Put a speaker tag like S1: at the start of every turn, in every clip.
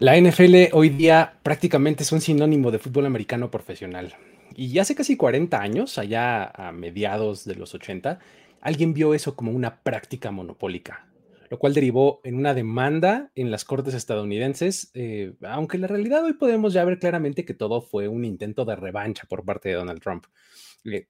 S1: La NFL hoy día prácticamente es un sinónimo de fútbol americano profesional. Y hace casi 40 años, allá a mediados de los 80, alguien vio eso como una práctica monopólica, lo cual derivó en una demanda en las cortes estadounidenses, eh, aunque en la realidad hoy podemos ya ver claramente que todo fue un intento de revancha por parte de Donald Trump. Eh,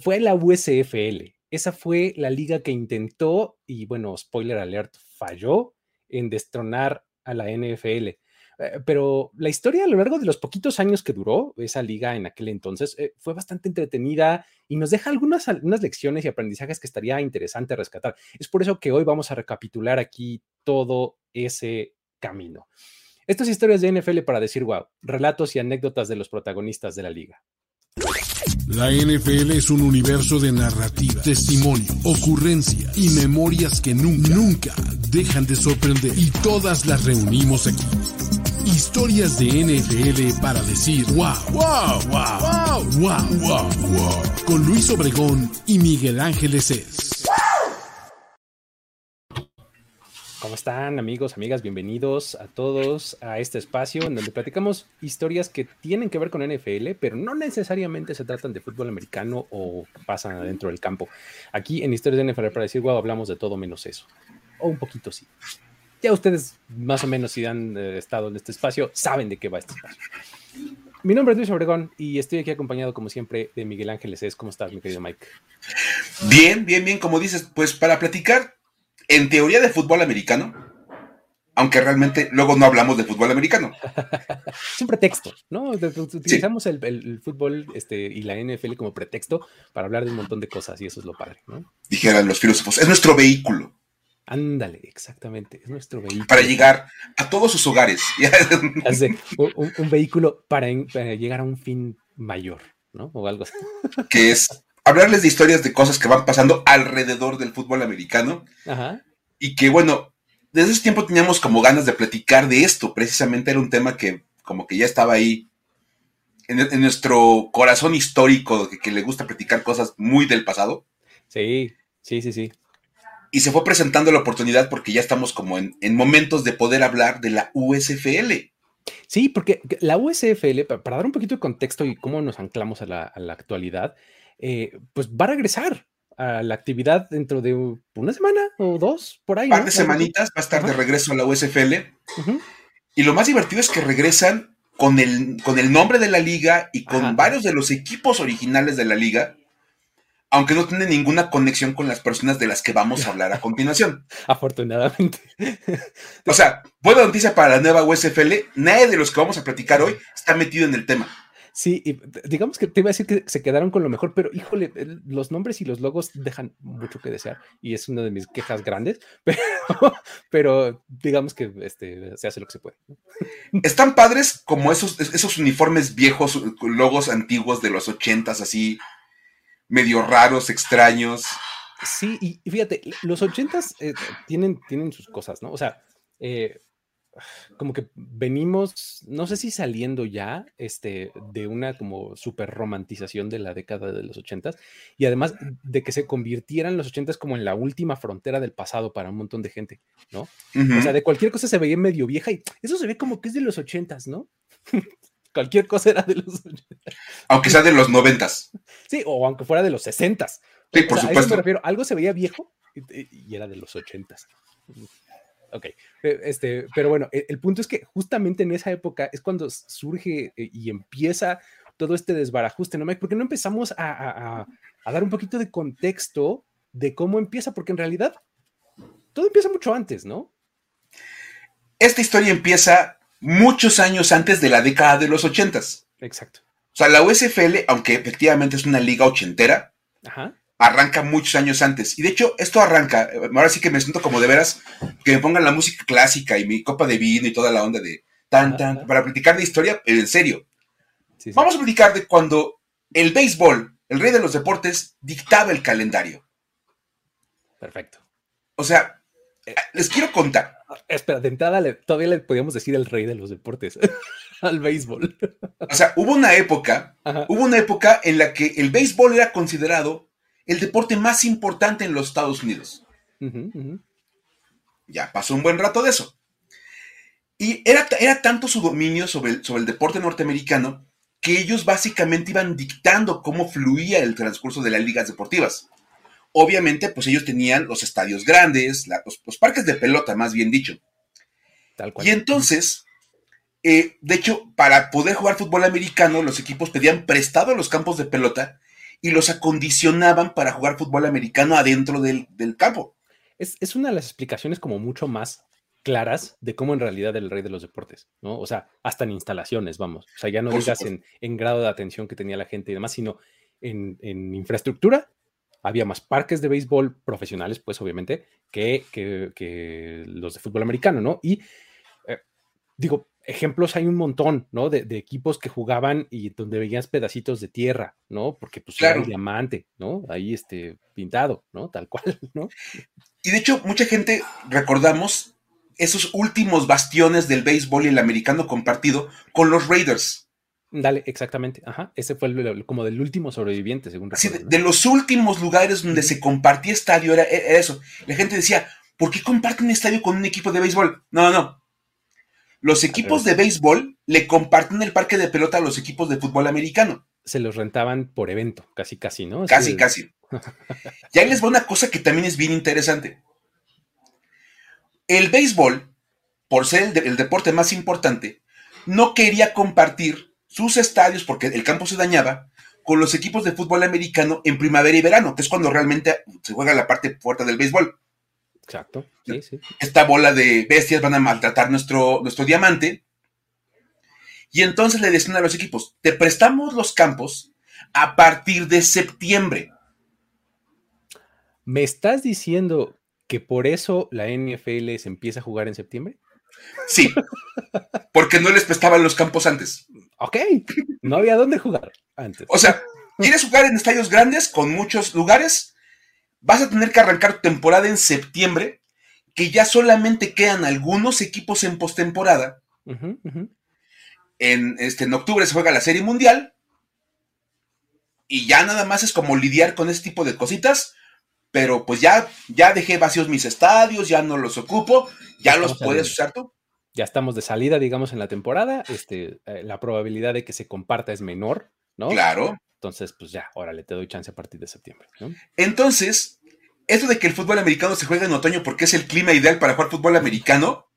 S1: fue la USFL, esa fue la liga que intentó, y bueno, spoiler alert, falló en destronar a la NFL. Eh, pero la historia a lo largo de los poquitos años que duró esa liga en aquel entonces eh, fue bastante entretenida y nos deja algunas, algunas lecciones y aprendizajes que estaría interesante rescatar. Es por eso que hoy vamos a recapitular aquí todo ese camino. Estas historias de NFL para decir wow, relatos y anécdotas de los protagonistas de la liga.
S2: La NFL es un universo de narrativa, testimonio, ocurrencia y memorias que nunca, nunca dejan de sorprender. Y todas las reunimos aquí. Historias de NFL para decir wow, wow, wow, wow, wow, wow, wow. Con Luis Obregón y Miguel Ángeles es.
S1: ¿Cómo están amigos, amigas? Bienvenidos a todos a este espacio en donde platicamos historias que tienen que ver con NFL, pero no necesariamente se tratan de fútbol americano o pasan adentro del campo. Aquí en Historias de NFL para decir wow hablamos de todo menos eso. O un poquito sí ya ustedes más o menos si han eh, estado en este espacio, saben de qué va este espacio. Mi nombre es Luis Obregón y estoy aquí acompañado como siempre de Miguel Ángeles. ¿Cómo estás, mi querido Mike?
S3: Bien, bien, bien, como dices, pues para platicar en teoría de fútbol americano, aunque realmente luego no hablamos de fútbol americano.
S1: es un pretexto, ¿no? Utilizamos el, fútbol este, y la NFL como pretexto para hablar de un montón de cosas y eso es lo padre, ¿no?
S3: Dijeran los filósofos, es nuestro vehículo.
S1: Ándale, exactamente, es nuestro vehículo.
S3: Para llegar a todos sus hogares.
S1: un, vehículo para, llegar a un fin mayor, ¿no? O algo así.
S3: Que es hablarles de historias de cosas que van pasando alrededor del fútbol americano. Ajá. Y que, bueno, desde ese tiempo teníamos como ganas de platicar de esto. Precisamente era un tema que como que ya estaba ahí en, nuestro corazón histórico, que, que le gusta platicar cosas muy del pasado.
S1: Sí, sí, sí, sí
S3: y se fue presentando la oportunidad porque ya estamos como en, momentos de poder hablar de la USFL.
S1: Sí, porque la USFL, para dar un poquito de contexto y cómo nos anclamos a la, actualidad, eh, pues va a regresar a la actividad dentro de una semana o dos, por ahí. Un
S3: par de semanitas va a estar de regreso a la USFL. Y lo más divertido es que regresan con el, con el nombre de la liga y con varios de los equipos originales de la liga aunque no tiene ninguna conexión con las personas de las que vamos a hablar a continuación.
S1: Afortunadamente.
S3: O sea, buena noticia para la nueva USFL, nadie de los que vamos a platicar hoy está metido en el tema.
S1: Sí, digamos que te iba a decir que se quedaron con lo mejor, pero híjole, los nombres y los logos dejan mucho que desear y es una de mis quejas grandes, pero, digamos que este, se hace lo que se puede.
S3: Están padres como esos, esos uniformes viejos, logos antiguos de los ochentas, así, medio raros, extraños.
S1: Sí, y fíjate, los ochentas eh, tienen, tienen sus cosas, ¿no? O sea, eh, como que venimos, no sé si saliendo ya este, de una como super romantización de la década de los ochentas y además de que se convirtieran los ochentas como en la última frontera del pasado para un montón de gente, ¿no? O sea, de cualquier cosa se veía medio vieja y eso se ve como que es de los ochentas, ¿no? cualquier cosa era de los 80.
S3: Aunque sea de los 90.
S1: Sí, o aunque fuera de los 60.
S3: Sí, por supuesto. A eso
S1: me refiero. Algo se veía viejo y, era de los 80. Ok, este, pero bueno, e, el, punto es que justamente en esa época es cuando surge eh, y empieza todo este desbarajuste, ¿no? Porque no empezamos a, a dar un poquito de contexto de cómo empieza, porque en realidad todo empieza mucho antes, ¿no?
S3: Esta historia empieza muchos años antes de la década de los ochentas.
S1: Exacto.
S3: O sea, la USFL, aunque efectivamente es una liga ochentera, arranca muchos años antes. Y de hecho, esto arranca, ahora sí que me siento como de veras que me pongan la música clásica y mi copa de vino y toda la onda de tan, tan, para platicar de historia, en serio. Vamos a platicar de cuando el béisbol, el rey de los deportes, dictaba el calendario.
S1: Perfecto.
S3: O sea, les quiero contar.
S1: Espera, de entrada todavía le podíamos decir el rey de los deportes al béisbol.
S3: O sea, hubo una época, hubo una época en la que el béisbol era considerado el deporte más importante en los Estados Unidos. Ya pasó un buen rato de eso. Y era, era tanto su dominio sobre sobre el deporte norteamericano que ellos básicamente iban dictando cómo fluía el transcurso de las ligas deportivas. Obviamente, pues ellos tenían los estadios grandes, los, parques de pelota, más bien dicho. Tal cual. Y entonces, eh, de hecho, para poder jugar fútbol americano, los equipos pedían prestado los campos de pelota y los acondicionaban para jugar fútbol americano adentro del, campo.
S1: Es, es, una de las explicaciones como mucho más claras de cómo en realidad el rey de los deportes, ¿no? O sea, hasta en instalaciones, vamos. O sea, ya no digas en, grado de atención que tenía la gente y demás, sino en, infraestructura. Había más parques de béisbol profesionales, pues obviamente, que, que, los de fútbol americano, ¿no? Y eh, digo, ejemplos hay un montón, ¿no? De, equipos que jugaban y donde veías pedacitos de tierra, ¿no? Porque pues era el diamante, ¿no? Ahí este pintado, ¿no? Tal cual, ¿no?
S3: Y de hecho, mucha gente recordamos esos últimos bastiones del béisbol y el americano compartido con los Raiders.
S1: Dale, exactamente. Ajá. Ese fue como del último sobreviviente, según
S3: recuerdo. de, los últimos lugares donde se compartía estadio era, eso. La gente decía, ¿por qué comparten estadio con un equipo de béisbol? No, no. Los equipos de béisbol le comparten el parque de pelota a los equipos de fútbol americano.
S1: Se los rentaban por evento, casi, casi, ¿no?
S3: Casi, casi. y ahí les va una cosa que también es bien interesante. El béisbol, por ser el, deporte más importante, no quería compartir sus estadios porque el campo se dañaba con los equipos de fútbol americano en primavera y verano, que es cuando realmente se juega la parte fuerte del béisbol.
S1: Exacto.
S3: Esta bola de bestias van a maltratar nuestro, nuestro diamante. Y entonces le decían a los equipos, te prestamos los campos a partir de septiembre.
S1: ¿Me estás diciendo que por eso la NFL se empieza a jugar en septiembre?
S3: Sí, porque no les prestaban los campos antes.
S1: Ok, no había dónde jugar antes.
S3: O sea, ¿quieres jugar en estadios grandes con muchos lugares? Vas a tener que arrancar tu temporada en septiembre, que ya solamente quedan algunos equipos en postemporada. En, este, en octubre se juega la Serie Mundial. Y ya nada más es como lidiar con ese tipo de cositas pero pues ya, ya dejé vacíos mis estadios, ya no los ocupo, ya los puedes usar tú.
S1: Ya estamos de salida, digamos, en la temporada. Este, eh, la probabilidad de que se comparta es menor, ¿no?
S3: Claro.
S1: Entonces, pues ya, órale, te doy chance a partir de septiembre.
S3: Entonces, eso de que el fútbol americano se juega en otoño porque es el clima ideal para jugar fútbol americano,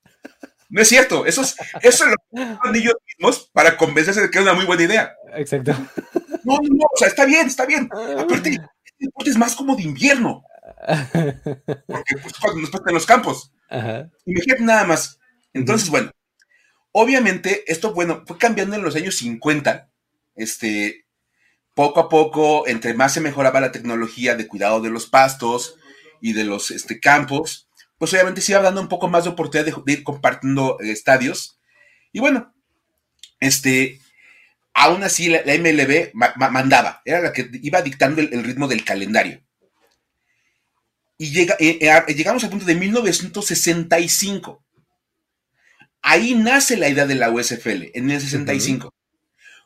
S3: no es cierto. Eso es, eso lo que ellos mismos para convencerse de que es una muy buena idea.
S1: Exacto.
S3: No, no, no, o sea, está bien, está bien. Aparte, este deporte es más como de invierno. Porque pues, cuando nos en los campos. Imagínate nada más. Entonces, bueno, obviamente esto, bueno, fue cambiando en los años 50. Este, poco a poco, entre más se mejoraba la tecnología de cuidado de los pastos y de los este, campos, pues obviamente se iba dando un poco más de oportunidad de, ir compartiendo estadios. Y bueno, este, aún así la, MLB mandaba, era la que iba dictando el, ritmo del calendario. Y llega, eh, eh, llegamos al punto de 1965. Ahí nace la idea de la USFL, en el 65,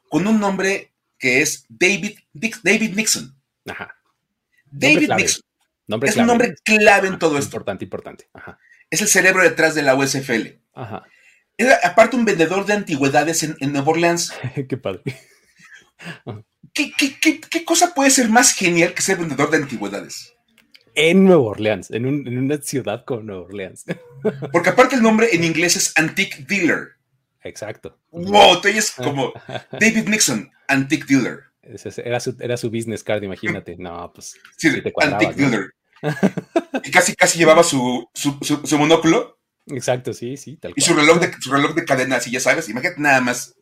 S3: con un nombre que es David, David Nixon. Ajá. David Nixon. es un nombre clave en todo esto.
S1: Importante, importante.
S3: Es el cerebro detrás de la USFL. Ajá. Era aparte un vendedor de antigüedades en, Nueva Orleans.
S1: qué padre.
S3: ¿Qué, cosa puede ser más genial que ser vendedor de antigüedades?
S1: En Nueva Orleans, en, una ciudad como Nueva Orleans.
S3: Porque aparte el nombre en inglés es Antique Dealer.
S1: Exacto.
S3: Wow, tú es como David Nixon, Antique Dealer.
S1: Era su, era su business card, imagínate. No, pues.
S3: Sí, Antique Dealer. y casi, casi llevaba su, su, su monóculo
S1: Exacto, sí, sí,
S3: tal cual. Y su reloj de, su reloj de cadena, así ya sabes, imagínate nada más.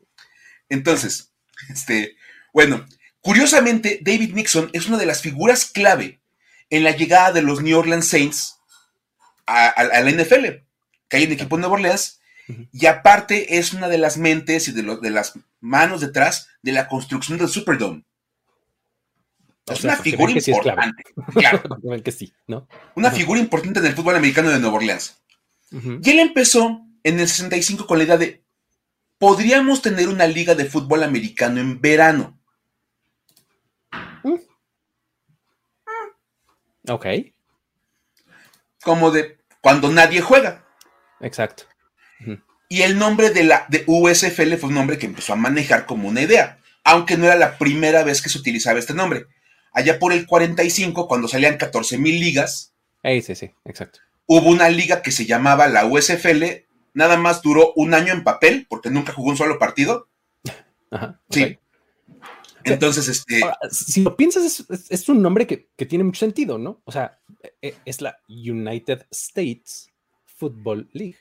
S3: Entonces, este, bueno, curiosamente, David Nixon es una de las figuras clave en la llegada de los New Orleans Saints a, la NFL, que hay en equipo de Nueva Orleans, y aparte es una de las mentes y de, de las manos detrás de la construcción del Superdome. Es una figura importante. claro.
S1: que sí, ¿no?
S3: Una figura importante en el fútbol americano de Nueva Orleans. Y él empezó en el 65 con la idea de, podríamos tener una liga de fútbol americano en verano.
S1: Mm. Ok.
S3: Como de cuando nadie juega.
S1: Exacto.
S3: Y el nombre de la de USFL fue un nombre que empezó a manejar como una idea, aunque no era la primera vez que se utilizaba este nombre. Allá por el 45, cuando salían 14 mil ligas.
S1: sí, sí, exacto.
S3: Hubo una liga que se llamaba la USFL, nada más duró un año en papel, porque nunca jugó un solo partido. Ajá, sí. Entonces, este.
S1: si lo piensas, es, un nombre que, tiene mucho sentido, ¿no? O sea, e, es la United States Football League.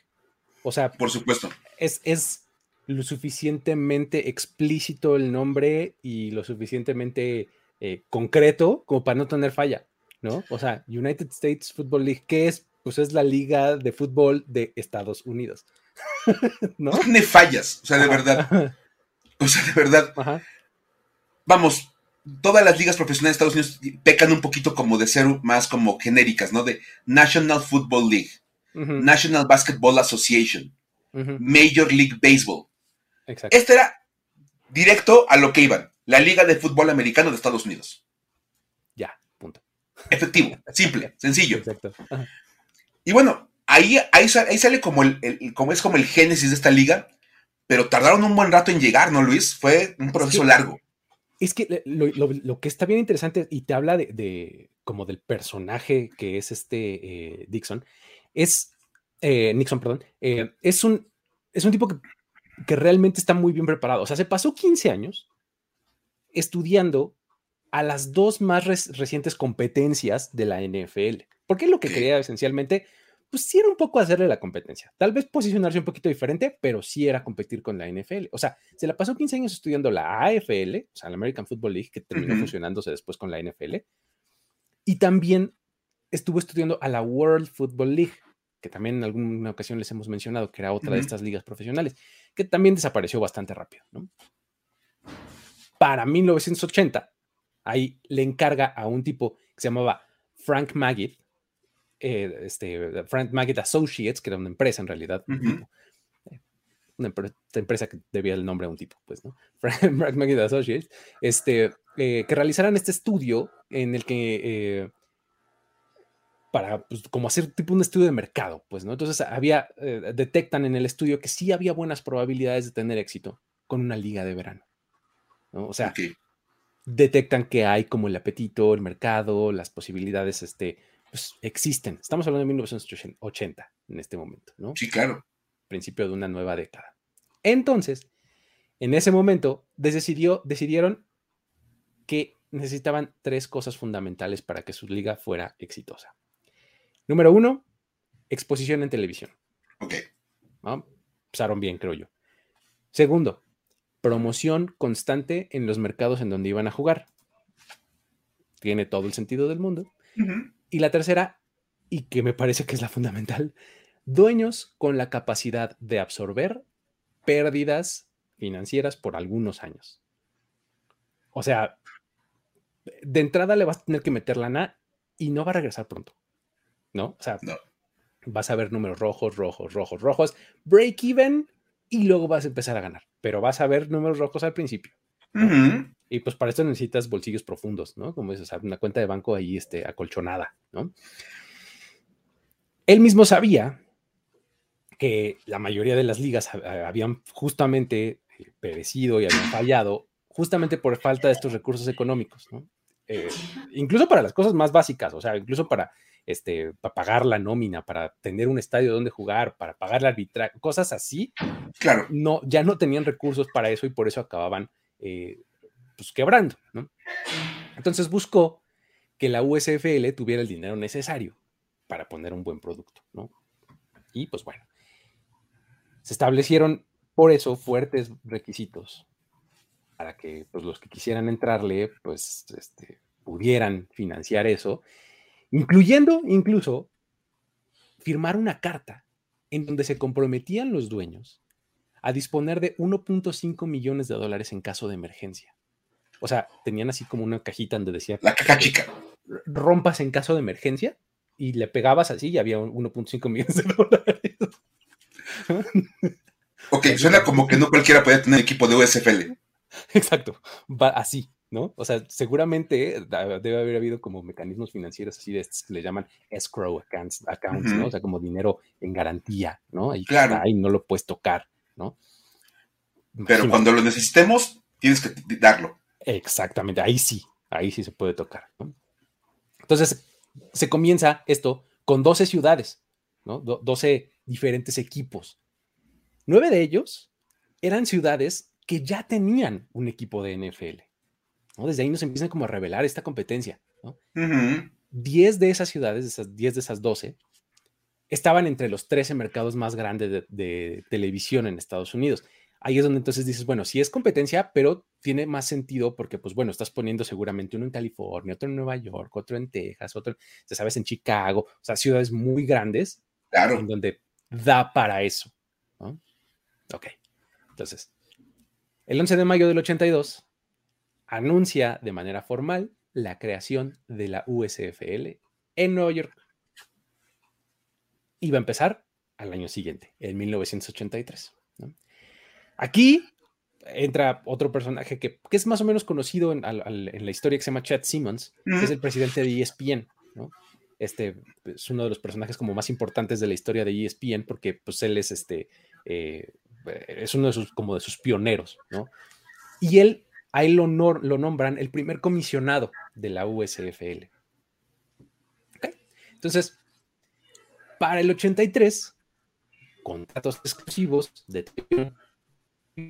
S1: O sea,
S3: por supuesto.
S1: Es, es lo suficientemente explícito el nombre y lo suficientemente eh, concreto como para no tener falla, ¿no? O sea, United States Football League, ¿qué es? Pues es la liga de fútbol de Estados Unidos.
S3: ¿No? tiene fallas, o sea, de verdad. O sea, de verdad. Ajá vamos, todas las ligas profesionales de Estados Unidos pecan un poquito como de ser más como genéricas, ¿no? De National Football League, National Basketball Association, Major League Baseball. Exacto. Este era directo a lo que iban, la Liga de Fútbol Americano de Estados Unidos.
S1: Ya, punto.
S3: Efectivo, simple, sencillo. Exacto. Y bueno, ahí, ahí, sale como el, como es como el génesis de esta liga, pero tardaron un buen rato en llegar, ¿no, Luis? Fue un proceso largo.
S1: Es que lo, que está bien interesante y te habla de, como del personaje que es este eh, Dixon, es eh, Nixon, perdón, eh, es, un, es un tipo que, que, realmente está muy bien preparado. O sea, se pasó 15 años estudiando a las dos más recientes competencias de la NFL. Porque es lo que quería esencialmente pues sí era un poco hacerle la competencia. Tal vez posicionarse un poquito diferente, pero sí era competir con la NFL. O sea, se la pasó 15 años estudiando la AFL, o sea, la American Football League, que terminó fusionándose después con la NFL. Y también estuvo estudiando a la World Football League, que también en alguna ocasión les hemos mencionado, que era otra de estas ligas profesionales, que también desapareció bastante rápido. ¿no? Para 1980, ahí le encarga a un tipo que se llamaba Frank Magid, eh, este, Frank Magid Associates, que era una empresa en realidad, eh, una empresa que debía el nombre a un tipo, pues, ¿no? Frank Magid Associates, este, eh, que realizaran este estudio en el que, para, pues, como hacer tipo un estudio de mercado, pues, ¿no? Entonces, había, detectan en el estudio que sí había buenas probabilidades de tener éxito con una liga de verano, ¿no? O sea, detectan que hay como el apetito, el mercado, las posibilidades, este, pues existen. Estamos hablando de 1980 en este momento, ¿no?
S3: Sí, claro.
S1: Principio de una nueva década. Entonces, en ese momento, decidió, decidieron que necesitaban tres cosas fundamentales para que su liga fuera exitosa. Número uno, exposición en televisión.
S3: Ok.
S1: ¿no? Pasaron bien, creo yo. Segundo, promoción constante en los mercados en donde iban a jugar. Tiene todo el sentido del mundo. Y la tercera, y que me parece que es la fundamental, dueños con la capacidad de absorber pérdidas financieras por algunos años. O sea, de entrada le vas a tener que meter lana y no va a regresar pronto. ¿No? O sea, vas a ver números rojos, rojos, rojos, rojos, break even y luego vas a empezar a ganar. Pero vas a ver números rojos al principio. Y pues para esto necesitas bolsillos profundos, ¿no? Como dices, una cuenta de banco ahí este, acolchonada, ¿no? Él mismo sabía que la mayoría de las ligas habían justamente eh, perecido y habían fallado justamente por falta de estos recursos económicos, ¿no? Eh, incluso para las cosas más básicas, o sea, incluso para, este, para pagar la nómina, para tener un estadio donde jugar, para pagar la arbitraje, cosas así,
S3: claro.
S1: no, ya no tenían recursos para eso y por eso acababan eh, pues quebrando, ¿no? Entonces buscó que la USFL tuviera el dinero necesario para poner un buen producto, ¿no? Y pues bueno, se establecieron por eso fuertes requisitos para que pues, los que quisieran entrarle, pues este, pudieran financiar eso, incluyendo incluso firmar una carta en donde se comprometían los dueños a disponer de 1.5 millones de dólares en caso de emergencia. O sea, tenían así como una cajita donde decía...
S3: La caja chica.
S1: Rompas en caso de emergencia y le pegabas así y había 1.5 millones de dólares.
S3: ok, suena como que no cualquiera puede tener equipo de USFL.
S1: Exacto, va así, ¿no? O sea, seguramente debe haber habido como mecanismos financieros así de estos que le llaman escrow accounts, ¿no? O sea, como dinero en garantía, ¿no? Y claro. ahí no lo puedes tocar, ¿no?
S3: Pero cuando lo necesitemos, tienes que darlo.
S1: Exactamente, ahí sí, ahí sí se puede tocar. ¿no? Entonces, se comienza esto con 12 ciudades, ¿no? 12 diferentes equipos. Nueve de ellos eran ciudades que ya tenían un equipo de NFL. ¿no? Desde ahí nos empiezan como a revelar esta competencia. ¿no? Diez de esas ciudades, esas 10 de esas 12, estaban entre los 13 mercados más grandes de, televisión en Estados Unidos. Ahí es donde entonces dices, bueno, sí es competencia, pero tiene más sentido porque, pues bueno, estás poniendo seguramente uno en California, otro en Nueva York, otro en Texas, otro, ya sabes, en Chicago, o sea, ciudades muy grandes, claro. en donde da para eso. ¿no? Ok, entonces, el 11 de mayo del 82 anuncia de manera formal la creación de la USFL en Nueva York. Y va a empezar al año siguiente, en 1983. Aquí entra otro personaje que, es más o menos conocido en, la historia que se llama Chad Simmons, que es el presidente de ESPN. Este es uno de los personajes como más importantes de la historia de ESPN porque pues él es este eh, es uno de sus como de sus pioneros, ¿no? Y él a él lo, lo nombran el primer comisionado de la USFL. Entonces, para el 83, contratos exclusivos de uh,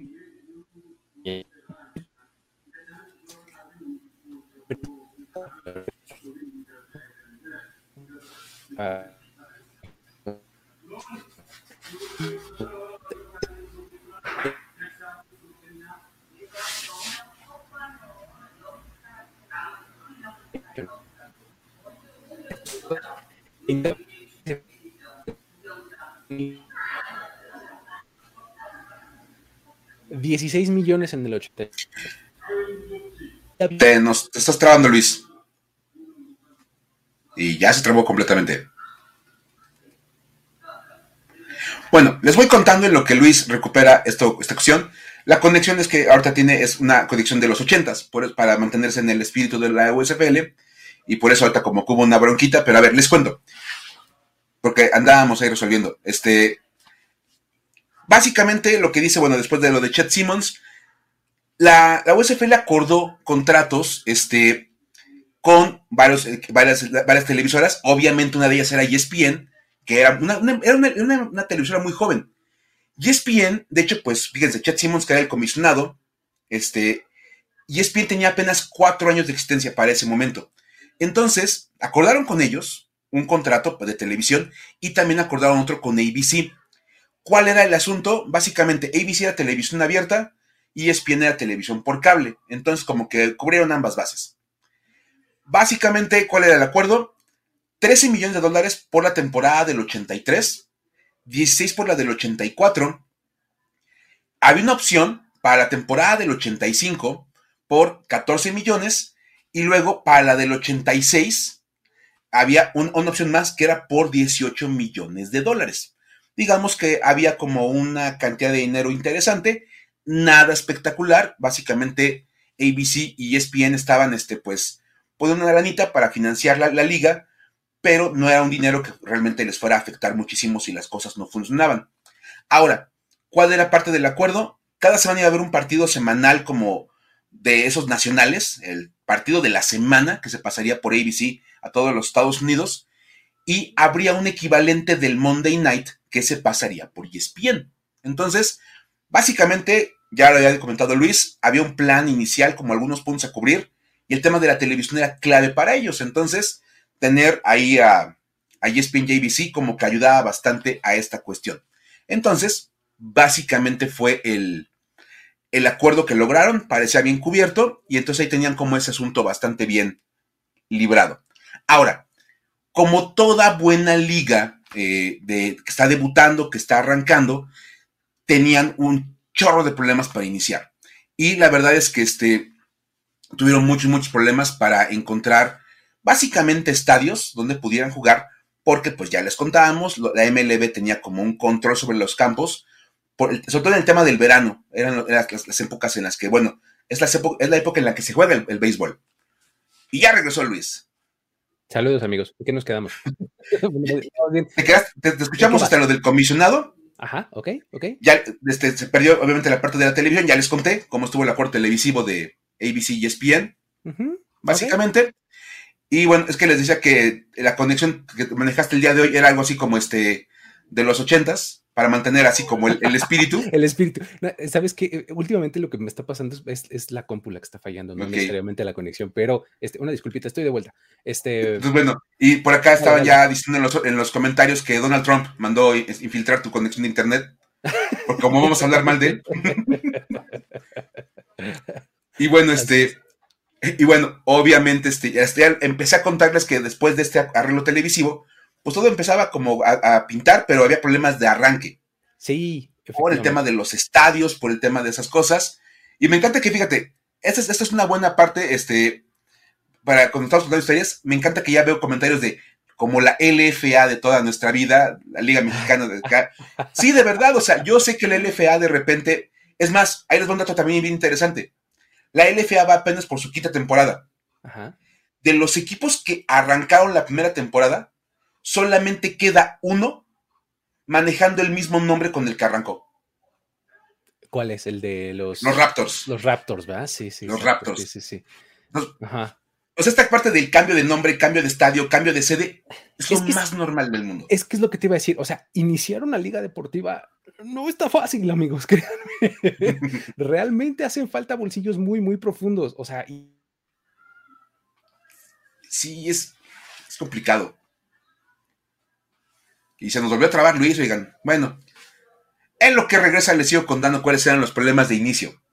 S1: 16 millones en el 80.
S3: Te, nos, estás trabando, Luis. Y ya se trabó completamente. Bueno, les voy contando en lo que Luis recupera esta cuestión. La conexión es que ahorita tiene es una conexión de los 80 para mantenerse en el espíritu de la USFL. Y por eso ahorita como que hubo una bronquita, pero a ver, les cuento. Porque andábamos ahí resolviendo. Este, básicamente lo que dice, bueno, después de lo de Chet Simmons, la, la acordó contratos este, con varios, eh, varias, varias televisoras. Obviamente una de ellas era ESPN, que era una, era una, televisora muy joven. ESPN, de hecho, pues fíjense, Chet Simmons, que era el comisionado, este, ESPN tenía apenas cuatro años de existencia para ese momento. Entonces, acordaron con ellos un contrato de televisión y también acordaron otro con ABC. ¿Cuál era el asunto? Básicamente, ABC era televisión abierta y ESPN era televisión por cable. Entonces, como que cubrieron ambas bases. Básicamente, ¿cuál era el acuerdo? 13 millones de dólares por la temporada del 83, 16 por la del 84. Había una opción para la temporada del 85 por 14 millones y luego para la del 86 había una opción más que era por 18 millones de dólares. Digamos que había como una cantidad de dinero interesante, nada espectacular. Básicamente ABC y ESPN estaban, este, pues, poniendo una granita para financiar la, la liga, pero no era un dinero que realmente les fuera a afectar muchísimo si las cosas no funcionaban. Ahora, ¿cuál era parte del acuerdo? Cada semana iba a haber un partido semanal como de esos nacionales, el partido de la semana que se pasaría por ABC a todos los Estados Unidos, y habría un equivalente del Monday Night que se pasaría por ESPN. Entonces, básicamente, ya lo había comentado Luis, había un plan inicial como algunos puntos a cubrir, y el tema de la televisión era clave para ellos. Entonces, tener ahí a, a ESPN y ABC como que ayudaba bastante a esta cuestión. Entonces, básicamente fue el, el acuerdo que lograron parecía bien cubierto y entonces ahí tenían como ese asunto bastante bien librado. Ahora, como toda buena liga eh, que está debutando, que está arrancando, tenían un chorro de problemas para iniciar. Y la verdad es que este, tuvieron muchos, muchos problemas para encontrar básicamente estadios donde pudieran jugar, porque pues ya les contábamos, la MLB tenía como un control sobre los campos, sobre todo en el tema del verano, eran, las, épocas en las que, bueno, es la, es la época en la que se juega el, béisbol. Y ya regresó Luis.
S1: Saludos, amigos. ¿En qué nos quedamos?
S3: ¿Te, escuchamos hasta lo del comisionado.
S1: Ajá, ok, ok.
S3: Ya este, se perdió, obviamente, la parte de la televisión. Ya les conté cómo estuvo el acuerdo televisivo de ABC y ESPN, básicamente. Y bueno, es que les decía que la conexión que manejaste el día de hoy era algo así como este de los ochentas, para mantener así como el, espíritu.
S1: el espíritu. Sabes que eh, últimamente lo que me está pasando es, la cómpula que está fallando, no necesariamente la conexión, pero este, una disculpita, estoy de vuelta. Este...
S3: Pues bueno, y por acá estaban ya diciendo en los, en los, comentarios que Donald Trump mandó infiltrar tu conexión de internet, porque como vamos a hablar mal de él. y bueno, este, y bueno, obviamente, este, este, empecé a contarles que después de este arreglo televisivo, pues todo empezaba como a, pintar, pero había problemas de arranque.
S1: Sí.
S3: Por el tema de los estadios, por el tema de esas cosas. Y me encanta que, fíjate, esta es, esta es una buena parte, este, para cuando estamos contando historias, me encanta que ya veo comentarios de como la LFA de toda nuestra vida, la Liga Mexicana de acá. Sí, de verdad, o sea, yo sé que la LFA de repente, es más, ahí les voy un dato también bien interesante. La LFA va apenas por su quinta temporada. De los equipos que arrancaron la primera temporada, solamente queda uno manejando el mismo nombre con el que arrancó.
S1: ¿Cuál es? El de los...
S3: Los Raptors.
S1: Los Raptors, ¿verdad? Sí, sí.
S3: Los Raptors. Sí, sí, sí. Ajá. O sea, esta parte del cambio de nombre, cambio de estadio, cambio de sede, es, lo más normal del mundo.
S1: Es que es lo que te iba a decir. O sea, iniciar una liga deportiva no está fácil, amigos, créanme. Realmente hacen falta bolsillos muy, muy profundos. O sea,
S3: sí, es, es complicado. Y se nos volvió a trabar Luis, oigan. Bueno, en lo que regresa les sigo contando cuáles eran los problemas de inicio.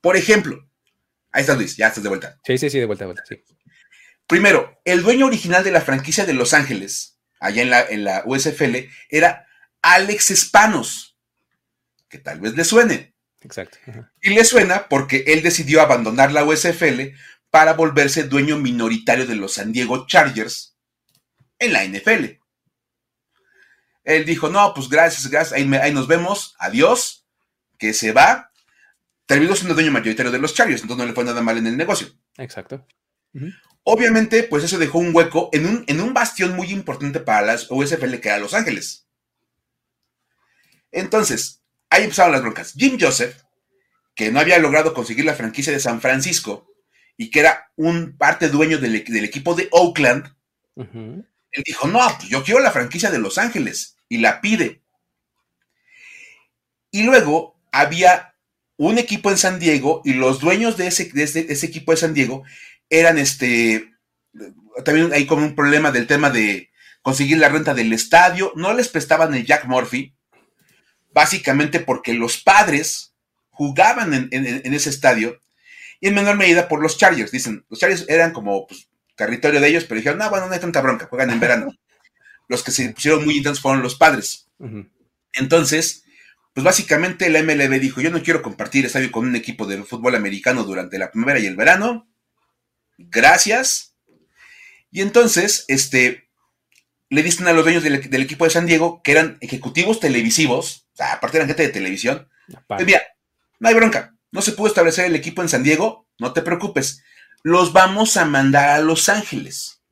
S3: Por ejemplo, ahí está Luis, ya estás de vuelta.
S1: Sí, sí, sí, de vuelta, de vuelta, sí.
S3: Primero, el dueño original de la franquicia de Los Ángeles, allá en la, en la USFL, era Alex Espanos, que tal vez le suene.
S1: Exacto.
S3: Y le suena porque él decidió abandonar la USFL para volverse dueño minoritario de los San Diego Chargers en la NFL. Él dijo, no, pues gracias, gracias, ahí, nos vemos, adiós, que se va. Terminó siendo dueño mayoritario de los Chargers, entonces no le fue nada mal en el negocio.
S1: Exacto.
S3: Obviamente, pues eso dejó un hueco en un, en un bastión muy importante para las USFL, que era Los Ángeles. Entonces, ahí empezaron las broncas. Jim Joseph, que no había logrado conseguir la franquicia de San Francisco y que era un parte dueño del, equipo de Oakland, él dijo, no, pues yo quiero la franquicia de Los Ángeles y la pide. Y luego había un equipo en San Diego y los dueños de ese, ese, equipo de San Diego eran este, también hay como un problema del tema de conseguir la renta del estadio, no les prestaban el Jack Murphy, básicamente porque los padres jugaban en, ese estadio y en menor medida por los Chargers, dicen, los Chargers eran como pues, territorio de ellos, pero dijeron, no, bueno, no hay tanta bronca, juegan en verano. los que se pusieron muy intensos fueron los padres. Entonces, pues básicamente la MLB dijo, yo no quiero compartir estadio con un equipo de fútbol americano durante la primavera y el verano. Gracias. Y entonces, este, le dicen a los dueños del, equipo de San Diego, que eran ejecutivos televisivos, o sea, aparte eran gente de televisión, mira, no hay bronca, no se pudo establecer el equipo en San Diego, no te preocupes, los vamos a mandar a Los Ángeles.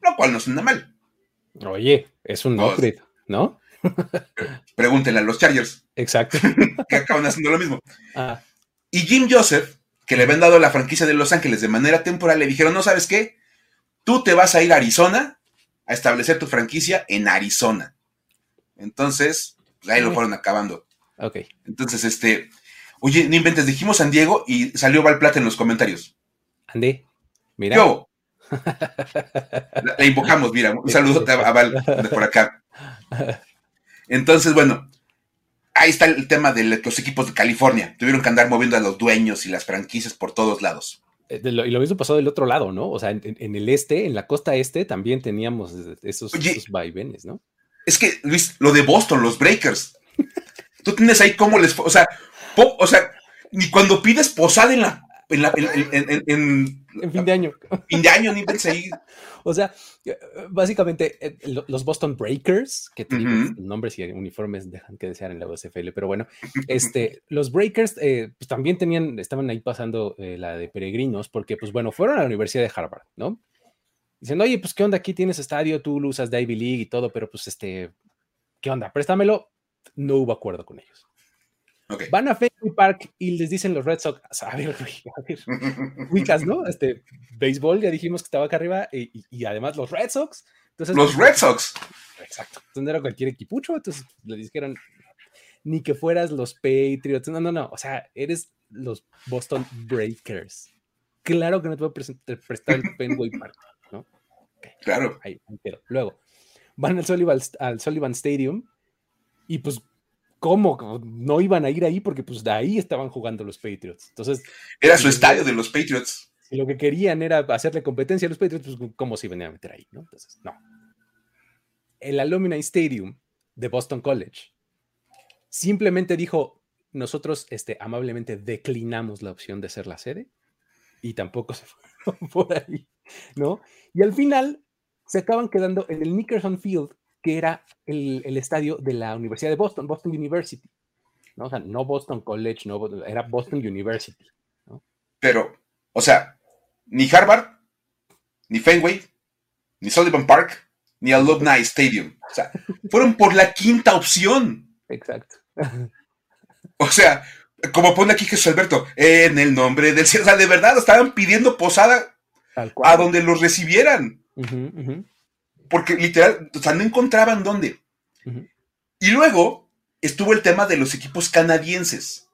S3: Lo cual no suena mal.
S1: Oye, es un upgrade, ¿no?
S3: Pregúntenle a los Chargers.
S1: Exacto.
S3: que acaban haciendo lo mismo. Ah. Y Jim Joseph, que le habían dado la franquicia de Los Ángeles de manera temporal, le dijeron, no sabes qué, tú te vas a ir a Arizona a establecer tu franquicia en Arizona. Entonces, pues, ahí lo fueron acabando.
S1: Ok.
S3: Entonces, este, Oye, no inventes, dijimos San Diego y salió Valplata en los comentarios.
S1: Andé, mira.
S3: Yo. la, invocamos, mira, un saludo a Val de por acá. Entonces, bueno, ahí está el tema de los equipos de California. Tuvieron que andar moviendo a los dueños y las franquicias por todos lados.
S1: Eh, y lo mismo pasó del otro lado, ¿no? O sea, en, el este, en la costa este, también teníamos esos, esos vaivenes, ¿no?
S3: Es que, Luis, lo de Boston, los Breakers. Tú tienes ahí cómo les. O sea, o sea, ni cuando pides posada en la, en,
S1: en fin de año.
S3: Fin de año, ni pensé.
S1: o sea, básicamente eh, los Boston Breakers, que tienen nombres y uniformes dejan que desear en la USFL, pero bueno, este, los Breakers eh, pues también tenían, estaban ahí pasando eh, la de peregrinos, porque pues bueno, fueron a la Universidad de Harvard, ¿no? Dicen, oye, pues qué onda, aquí tienes estadio, tú lo usas de Ivy League y todo, pero pues este, ¿qué onda? Préstamelo. No hubo acuerdo con ellos. Van a Fenway Park y les dicen los Red Sox, a ver, a ver, ubicas, ¿no? Este, béisbol, ya dijimos que estaba acá arriba, y, además los Red Sox.
S3: Entonces, los Red Sox.
S1: Exacto. Entonces era cualquier equipucho, entonces le dijeron, ni que fueras los Patriots, no, no, no, o sea, eres los Boston Breakers. Claro que no te voy a prestar el Fenway Park, ¿no?
S3: Claro.
S1: Ahí, Luego, van al Sullivan, al Sullivan Stadium y pues ¿cómo? No iban a ir ahí porque pues de ahí estaban jugando los Patriots. Entonces...
S3: Era su estadio de los Patriots.
S1: Si lo que querían era hacerle competencia a los Patriots, pues ¿cómo se iban a meter ahí? ¿no? Entonces, no. El Alumni Stadium de Boston College simplemente dijo, nosotros este, amablemente declinamos la opción de ser la sede y tampoco se fue por ahí, ¿no? Y al final se acaban quedando en el Nickerson Field que era el, estadio de la Universidad de Boston, Boston University. ¿no? O sea, no Boston College, no, era Boston University.
S3: Pero, o sea, ni Harvard, ni Fenway, ni Sullivan Park, ni Alumni Stadium. O sea, fueron por la quinta opción.
S1: Exacto.
S3: O sea, como pone aquí Jesús Alberto, en el nombre del cielo. O sea, de verdad estaban pidiendo posada a donde los recibieran porque literal, o sea, no encontraban dónde. Y luego estuvo el tema de los equipos canadienses.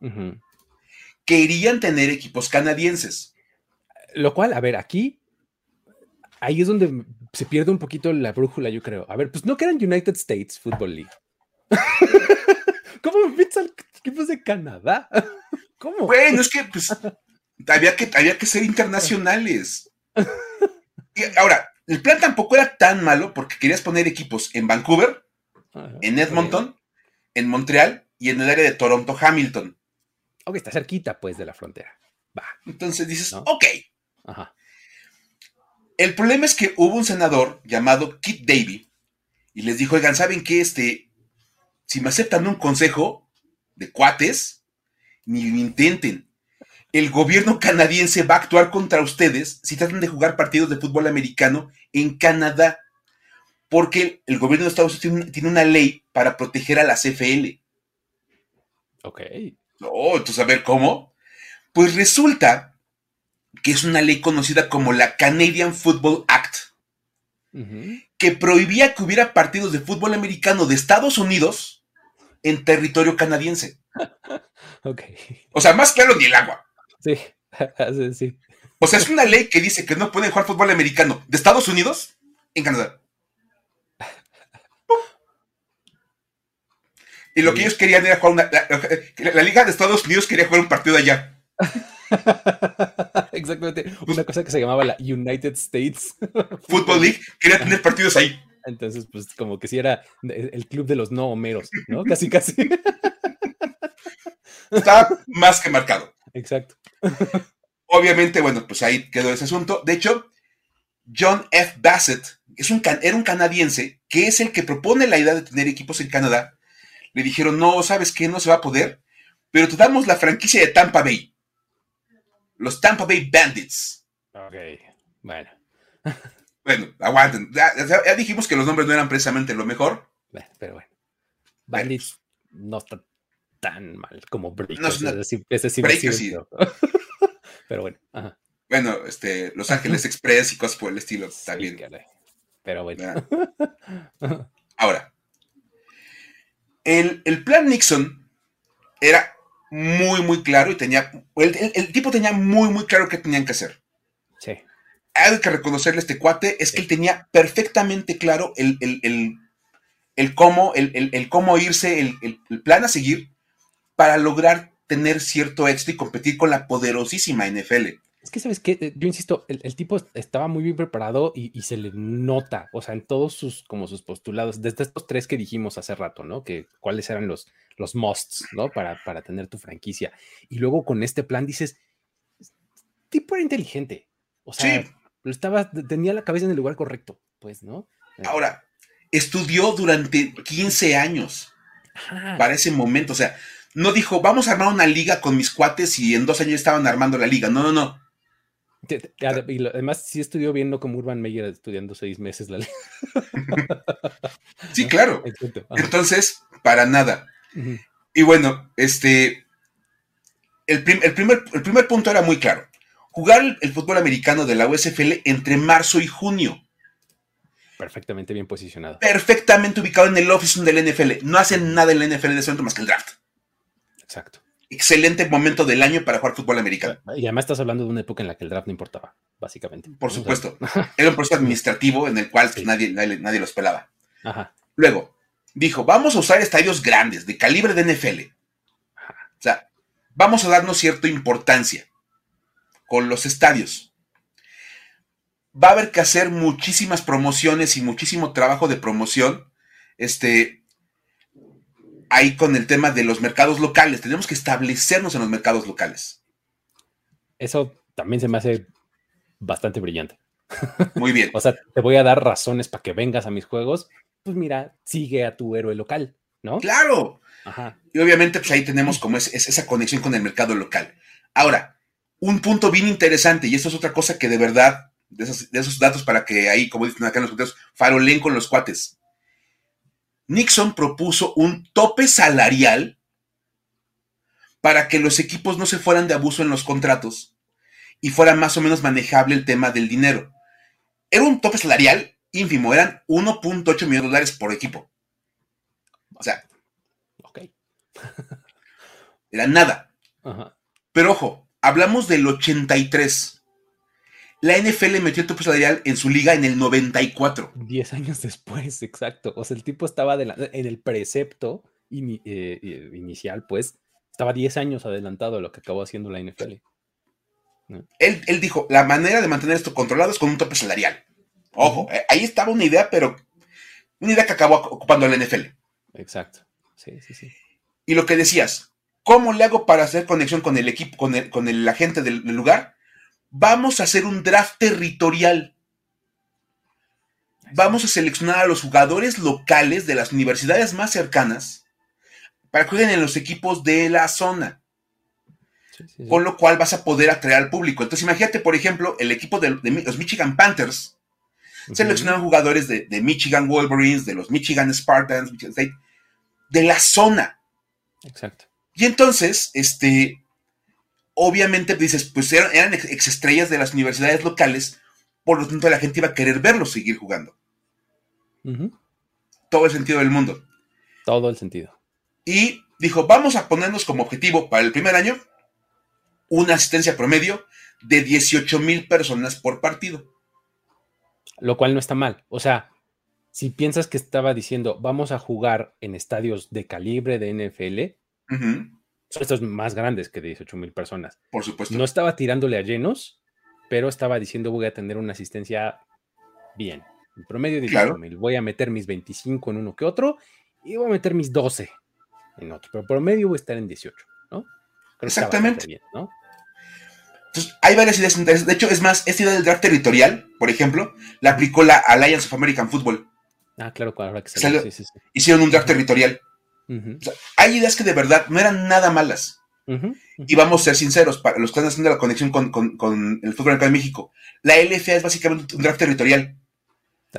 S3: Querían tener equipos canadienses.
S1: Lo cual, a ver, aquí, ahí es donde se pierde un poquito la brújula, yo creo. A ver, pues no que eran United States Football League. ¿Cómo me piensan equipos de Canadá? ¿Cómo?
S3: Bueno, es que pues había que, había que ser internacionales. Y ahora, el plan tampoco era tan malo porque querías poner equipos en Vancouver, en Edmonton, en Montreal y en el área de Toronto, Hamilton.
S1: Ok, está cerquita pues de la frontera. Va.
S3: Entonces dices, ok. Ajá. El problema es que hubo un senador llamado Kit Davy y les dijo, oigan, ¿saben qué? Este, si me aceptan un consejo de cuates, ni lo intenten el gobierno canadiense va a actuar contra ustedes si tratan de jugar partidos de fútbol americano en Canadá, porque el gobierno de Estados Unidos tiene una ley para proteger a la CFL.
S1: Ok.
S3: Oh, entonces a ver cómo. Pues resulta que es una ley conocida como la Canadian Football Act, que prohibía que hubiera partidos de fútbol americano de Estados Unidos en territorio canadiense.
S1: ok.
S3: O sea, más claro ni el agua.
S1: Sí, sí.
S3: O sea, es una ley que dice que no pueden jugar fútbol americano de Estados Unidos en Canadá. Y lo que ellos querían era jugar una. La, Liga de Estados Unidos quería jugar un partido allá.
S1: Exactamente. Una cosa que se llamaba la United States
S3: Football League quería tener partidos ahí.
S1: Entonces, pues, como que si era el club de los no homeros, ¿no? Casi, casi.
S3: Está más que marcado.
S1: Exacto.
S3: Obviamente, bueno, pues ahí quedó ese asunto. De hecho, John F. Bassett es un, era un canadiense que es el que propone la idea de tener equipos en Canadá. Le dijeron, no, ¿sabes qué? No se va a poder, pero te damos la franquicia de Tampa Bay. Los Tampa Bay Bandits.
S1: Ok, bueno.
S3: bueno, aguanten. Ya, dijimos que los nombres no eran precisamente lo mejor.
S1: Pero bueno. Bandits no está tan mal como Breakers. ese sí, Pero bueno.
S3: Bueno, este, Los Ángeles Express y cosas por el estilo también.
S1: Pero bueno.
S3: Ahora, el, plan Nixon era muy, muy claro y tenía. El, tipo tenía muy, muy claro qué tenían que hacer.
S1: Sí.
S3: Hay que reconocerle a este cuate, es que él tenía perfectamente claro el, el cómo, el, cómo irse, el, plan a seguir para lograr tener cierto éxito y competir con la poderosísima NFL.
S1: Es que, ¿sabes qué? Eh, yo insisto, el, tipo estaba muy bien preparado y, se le nota, o sea, en todos sus, como sus postulados, desde estos tres que dijimos hace rato, ¿no? Que cuáles eran los, los musts, ¿no? Para, para tener tu franquicia. Y luego con este plan dices, tipo era inteligente. O sea, estaba, tenía la cabeza en el lugar correcto, pues, ¿no?
S3: Eh. Ahora, estudió durante 15 años para ese momento. O sea, no dijo, vamos a armar una liga con mis cuates y en dos años estaban armando la liga. No, no, no.
S1: Y además, sí estudió viendo como Urban Meyer estudiando seis meses la liga.
S3: sí, claro. Entonces, para nada. Y bueno, este. El, primer, el primer punto era muy claro. Jugar el, fútbol americano de la USFL entre marzo y junio.
S1: Perfectamente bien posicionado.
S3: Perfectamente ubicado en el office del NFL. No hacen nada en la NFL de ese momento más que el draft.
S1: Exacto.
S3: Excelente momento del año para jugar fútbol americano.
S1: Y además estás hablando de una época en la que el draft no importaba, básicamente.
S3: Por supuesto. Era un proceso administrativo en el cual pues, nadie, nadie, los pelaba. Luego, dijo, vamos a usar estadios grandes, de calibre de NFL. O sea, vamos a darnos cierta importancia con los estadios. Va a haber que hacer muchísimas promociones y muchísimo trabajo de promoción. Este, ahí con el tema de los mercados locales. Tenemos que establecernos en los mercados locales.
S1: Eso también se me hace bastante brillante.
S3: Muy bien.
S1: o sea, te voy a dar razones para que vengas a mis juegos. Pues mira, sigue a tu héroe local, ¿no?
S3: Claro. Y obviamente, pues ahí tenemos como es, esa conexión con el mercado local. Ahora, un punto bien interesante, y esto es otra cosa que de verdad, de esos, datos para que ahí, como dicen acá en los comentarios, farolen con los cuates. Nixon propuso un tope salarial para que los equipos no se fueran de abuso en los contratos y fuera más o menos manejable el tema del dinero. Era un tope salarial ínfimo, eran 1.8 millones de dólares por equipo. O sea,
S1: ok.
S3: era nada. Pero ojo, hablamos del 83. La NFL metió el tope salarial en su liga en el 94.
S1: Diez años después, exacto. O sea, el tipo estaba en el precepto eh, inicial, pues, estaba 10 años adelantado a lo que acabó haciendo la NFL.
S3: Él, dijo, la manera de mantener esto controlado es con un tope salarial. Ojo, eh, ahí estaba una idea, pero una idea que acabó ocupando la NFL.
S1: Exacto. Sí, sí, sí.
S3: Y lo que decías, ¿cómo le hago para hacer conexión con el equipo, con el, con el agente del lugar? Vamos a hacer un draft territorial. Vamos a seleccionar a los jugadores locales de las universidades más cercanas para que jueguen en los equipos de la zona. Con lo cual vas a poder atraer al público. Entonces, imagínate, por ejemplo, el equipo de, los Michigan Panthers seleccionaron jugadores de, Michigan Wolverines, de los Michigan Spartans, de la zona.
S1: Exacto.
S3: Y entonces, este, obviamente dices, pues eran, eran estrellas de las universidades locales, por lo tanto la gente iba a querer verlos seguir jugando. Todo el sentido del mundo.
S1: Todo el sentido.
S3: Y dijo, vamos a ponernos como objetivo para el primer año una asistencia promedio de 18 mil personas por partido.
S1: Lo cual no está mal. O sea, si piensas que estaba diciendo, vamos a jugar en estadios de calibre de NFL, son estos más grandes que 18 mil personas.
S3: Por supuesto.
S1: No estaba tirándole a llenos, pero estaba diciendo voy a tener una asistencia bien. En promedio de 18 mil. Voy a meter mis 25 en uno que otro y voy a meter mis 12 en otro. Pero promedio voy a estar en 18, ¿no?
S3: Exactamente. Entonces, hay varias ideas interesantes. De hecho, es más, esta idea del draft territorial, por ejemplo, la aplicó la Alliance of American Football.
S1: Ah, claro, claro.
S3: Que Hicieron un draft territorial hay ideas que de verdad no eran nada malas. Y vamos a ser sinceros, para los que están haciendo la conexión con, el fútbol de México, la LFA es básicamente un draft territorial.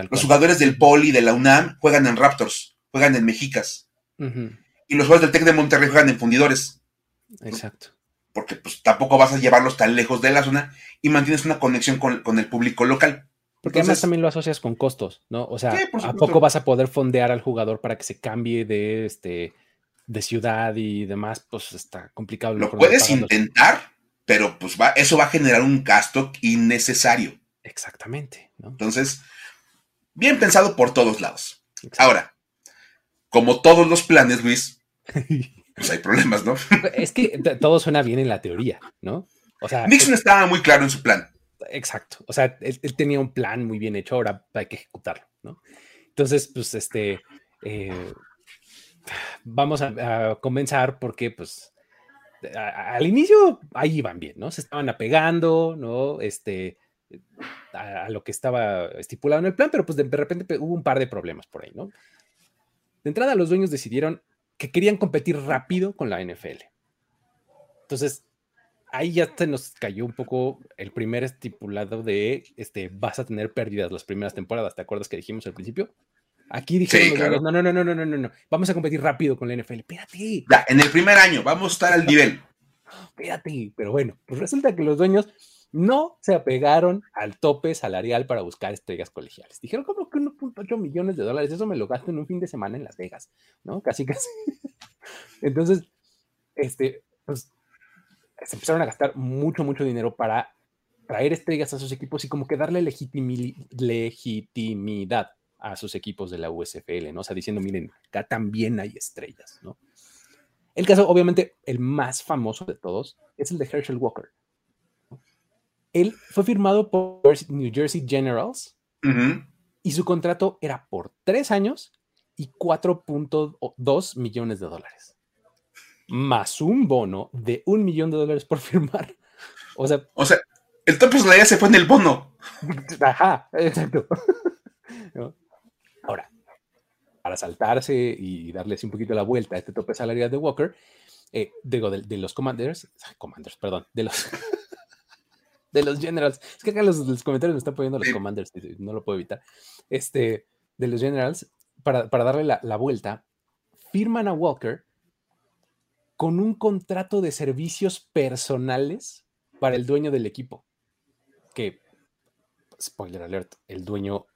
S3: los jugadores del Poli, de la UNAM, juegan en Raptors, juegan en Mexicas. Y los jugadores del TEC de Monterrey juegan en Fundidores.
S1: Exacto.
S3: Porque pues tampoco vas a llevarlos tan lejos de la zona y mantienes una conexión con el público local.
S1: Porque además también lo asocias con costos, ¿no? O sea, ¿a poco vas a poder fondear al jugador para que se cambie de este de ciudad y demás? Pues está complicado.
S3: Lo puedes intentar, pero pues va, eso va a generar un gasto innecesario.
S1: Exactamente. ¿no?
S3: Entonces, bien pensado por todos lados. Ahora, como todos los planes, Luis, pues hay problemas, ¿no?
S1: es que todo suena bien en la teoría, ¿no?
S3: O sea, Nixon estaba muy claro en su plan
S1: exacto. O sea, él, tenía un plan muy bien hecho, ahora hay que ejecutarlo, ¿no? Entonces, pues, este, eh, vamos a, comenzar porque, pues, al inicio ahí iban bien, ¿no? Se estaban apegando, ¿no? Este, a, lo que estaba estipulado en el plan, pero pues de, repente hubo un par de problemas por ahí, ¿no? De entrada, los dueños decidieron que querían competir rápido con la NFL. Entonces, ahí ya se nos cayó un poco el primer estipulado de este vas a tener pérdidas las primeras temporadas. ¿Te acuerdas que dijimos al principio? Aquí dijeron, sí, claro. no, no, no, no, no, no, no, vamos a competir rápido con la NFL. Espérate.
S3: Ya, en el primer año, vamos a estar al nivel.
S1: Espérate, pero bueno, pues resulta que los dueños no se apegaron al tope salarial para buscar estrellas colegiales. Dijeron como que 1.8 millones de dólares, eso me lo gasto en un fin de semana en Las Vegas, ¿no? Casi, casi. Entonces, este, pues se empezaron a gastar mucho, mucho dinero para traer estrellas a sus equipos y como que darle legitimidad a sus equipos de la USFL, ¿no? O sea, diciendo, miren, acá también hay estrellas, ¿no? El caso, obviamente, el más famoso de todos es el de Herschel Walker. Él fue firmado por New Jersey Generals y su contrato era por tres años y 4.2 millones de dólares más un bono de un millón de dólares por firmar. O sea,
S3: o sea el tope salarial se fue en el bono.
S1: Ajá, exacto. Ahora, para saltarse y darles un poquito la vuelta a este tope salarial de Walker, eh, digo, de, los commanders, commanders, perdón, de los, de los generals, es que acá los, los comentarios me están poniendo los commanders, no lo puedo evitar, este, de los generals, para, darle la, la vuelta, firman a Walker con un contrato de servicios personales para el dueño del equipo. Que, spoiler alert, el dueño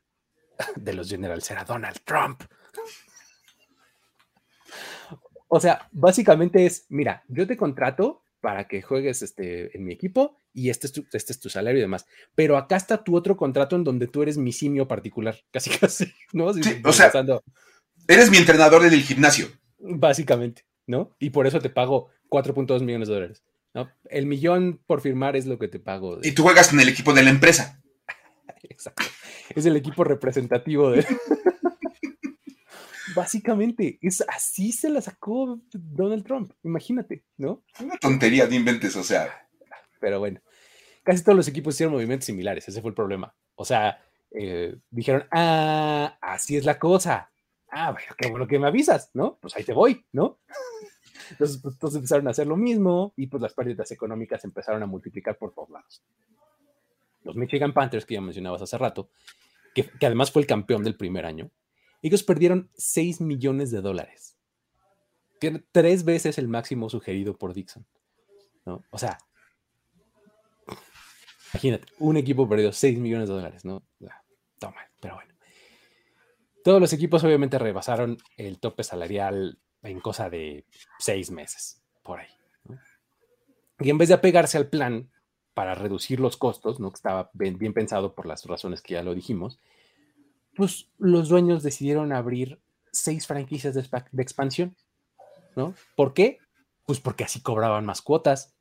S1: de los Generals era Donald Trump. O sea, básicamente es, mira, yo te contrato para que juegues este, en mi equipo y este es, tu, este es tu salario y demás. Pero acá está tu otro contrato en donde tú eres mi simio particular, casi casi, ¿no?
S3: o sea, eres mi entrenador del gimnasio.
S1: Básicamente. ¿No? Y por eso te pago 4.2 millones de dólares. ¿no? El millón por firmar es lo que te pago.
S3: Y tú juegas en el equipo de la empresa.
S1: Exacto. Es el equipo representativo de... Básicamente, es así se la sacó Donald Trump, imagínate, ¿no?
S3: Una tontería de inventes, o sea.
S1: Pero bueno, casi todos los equipos hicieron movimientos similares, ese fue el problema. O sea, eh, dijeron, ah, así es la cosa, ah, bueno, qué bueno que me avisas, ¿no? Pues ahí te voy, ¿no? Entonces, pues, todos empezaron a hacer lo mismo y pues las pérdidas económicas empezaron a multiplicar por todos lados. Los Michigan Panthers, que ya mencionabas hace rato, que, además fue el campeón del primer año, ellos perdieron 6 millones de dólares, que tres veces el máximo sugerido por Dixon, ¿no? O sea, imagínate, un equipo perdió 6 millones de dólares, ¿no? Toma, pero bueno. Todos los equipos obviamente rebasaron el tope salarial en cosa de seis meses, por ahí. Y en vez de apegarse al plan para reducir los costos, ¿no? que estaba bien, pensado por las razones que ya lo dijimos, pues los dueños decidieron abrir seis franquicias de, expansión. ¿no? ¿Por qué? Pues porque así cobraban más cuotas.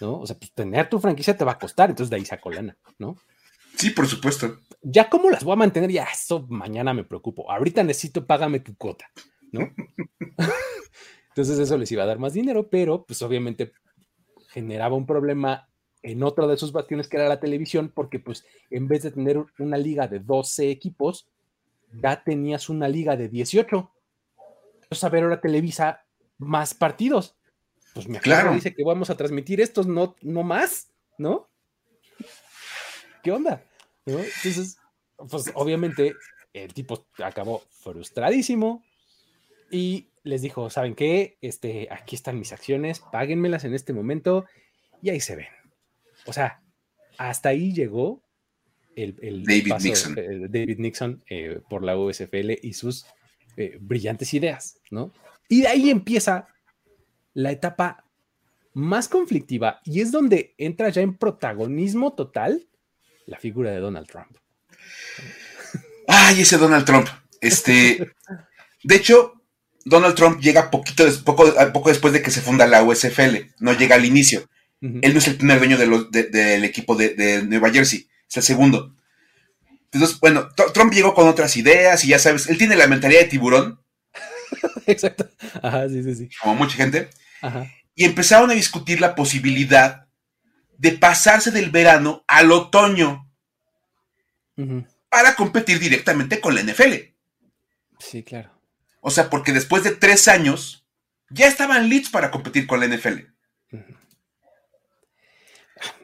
S1: ¿no? O sea, pues tener tu franquicia te va a costar, entonces de ahí sacó lana, ¿no?
S3: Sí, por supuesto.
S1: Ya cómo las voy a mantener, ya eso mañana me preocupo. Ahorita necesito, págame tu cuota, ¿no? Entonces eso les iba a dar más dinero, pero pues obviamente generaba un problema en otro de sus bastiones que era la televisión, porque pues en vez de tener una liga de 12 equipos, ya tenías una liga de 18. Entonces a ver ahora Televisa más partidos. Pues me claro. dice que vamos a transmitir estos, no, no más, ¿no? ¿Qué onda? Entonces, pues obviamente el tipo acabó frustradísimo y les dijo, ¿saben qué? Este, aquí están mis acciones, páguenmelas en este momento y ahí se ven. O sea, hasta ahí llegó el,
S3: David, Nixon.
S1: David Nixon eh, por la USFL y sus eh, brillantes ideas, ¿no? Y de ahí empieza la etapa más conflictiva y es donde entra ya en protagonismo total la figura de Donald Trump.
S3: Ay, ese Donald Trump. Este, de hecho, Donald Trump llega poquito, poco, poco después de que se funda la USFL, no llega al inicio. Él no es el primer dueño del equipo de, Nueva Jersey, es el segundo. Entonces, bueno, Trump llegó con otras ideas y ya sabes, él tiene la mentalidad de tiburón.
S1: Exacto. Ajá, sí, sí, sí.
S3: Como mucha gente. Ajá. Y empezaron a discutir la posibilidad de pasarse del verano al otoño. para competir directamente con la NFL.
S1: Sí, claro.
S3: O sea, porque después de tres años ya estaban leads para competir con la NFL.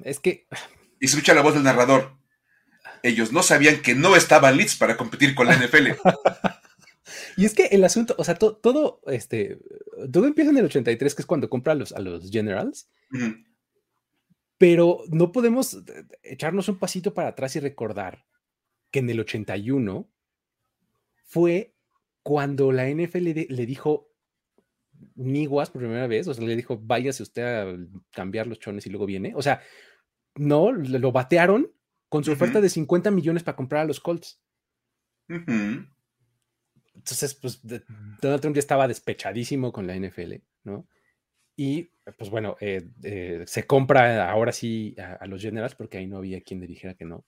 S1: Es que.
S3: Y se escucha la voz del narrador. Ellos no sabían que no estaban leads para competir con la NFL.
S1: y es que el asunto, o sea, todo, este, todo empieza en el 83, que es cuando compra a los, a los Generals. Pero no podemos echarnos un pasito para atrás y recordar que en el 81 fue cuando la NFL le, dijo Niguas por primera vez, o sea, le dijo, váyase usted a cambiar los chones y luego viene. O sea, no, lo batearon con su oferta de 50 millones para comprar a los Colts. Entonces, pues Donald Trump ya estaba despechadísimo con la NFL, ¿no? Y pues bueno, eh, eh, se compra ahora sí a, los Generals porque ahí no había quien le dijera que no.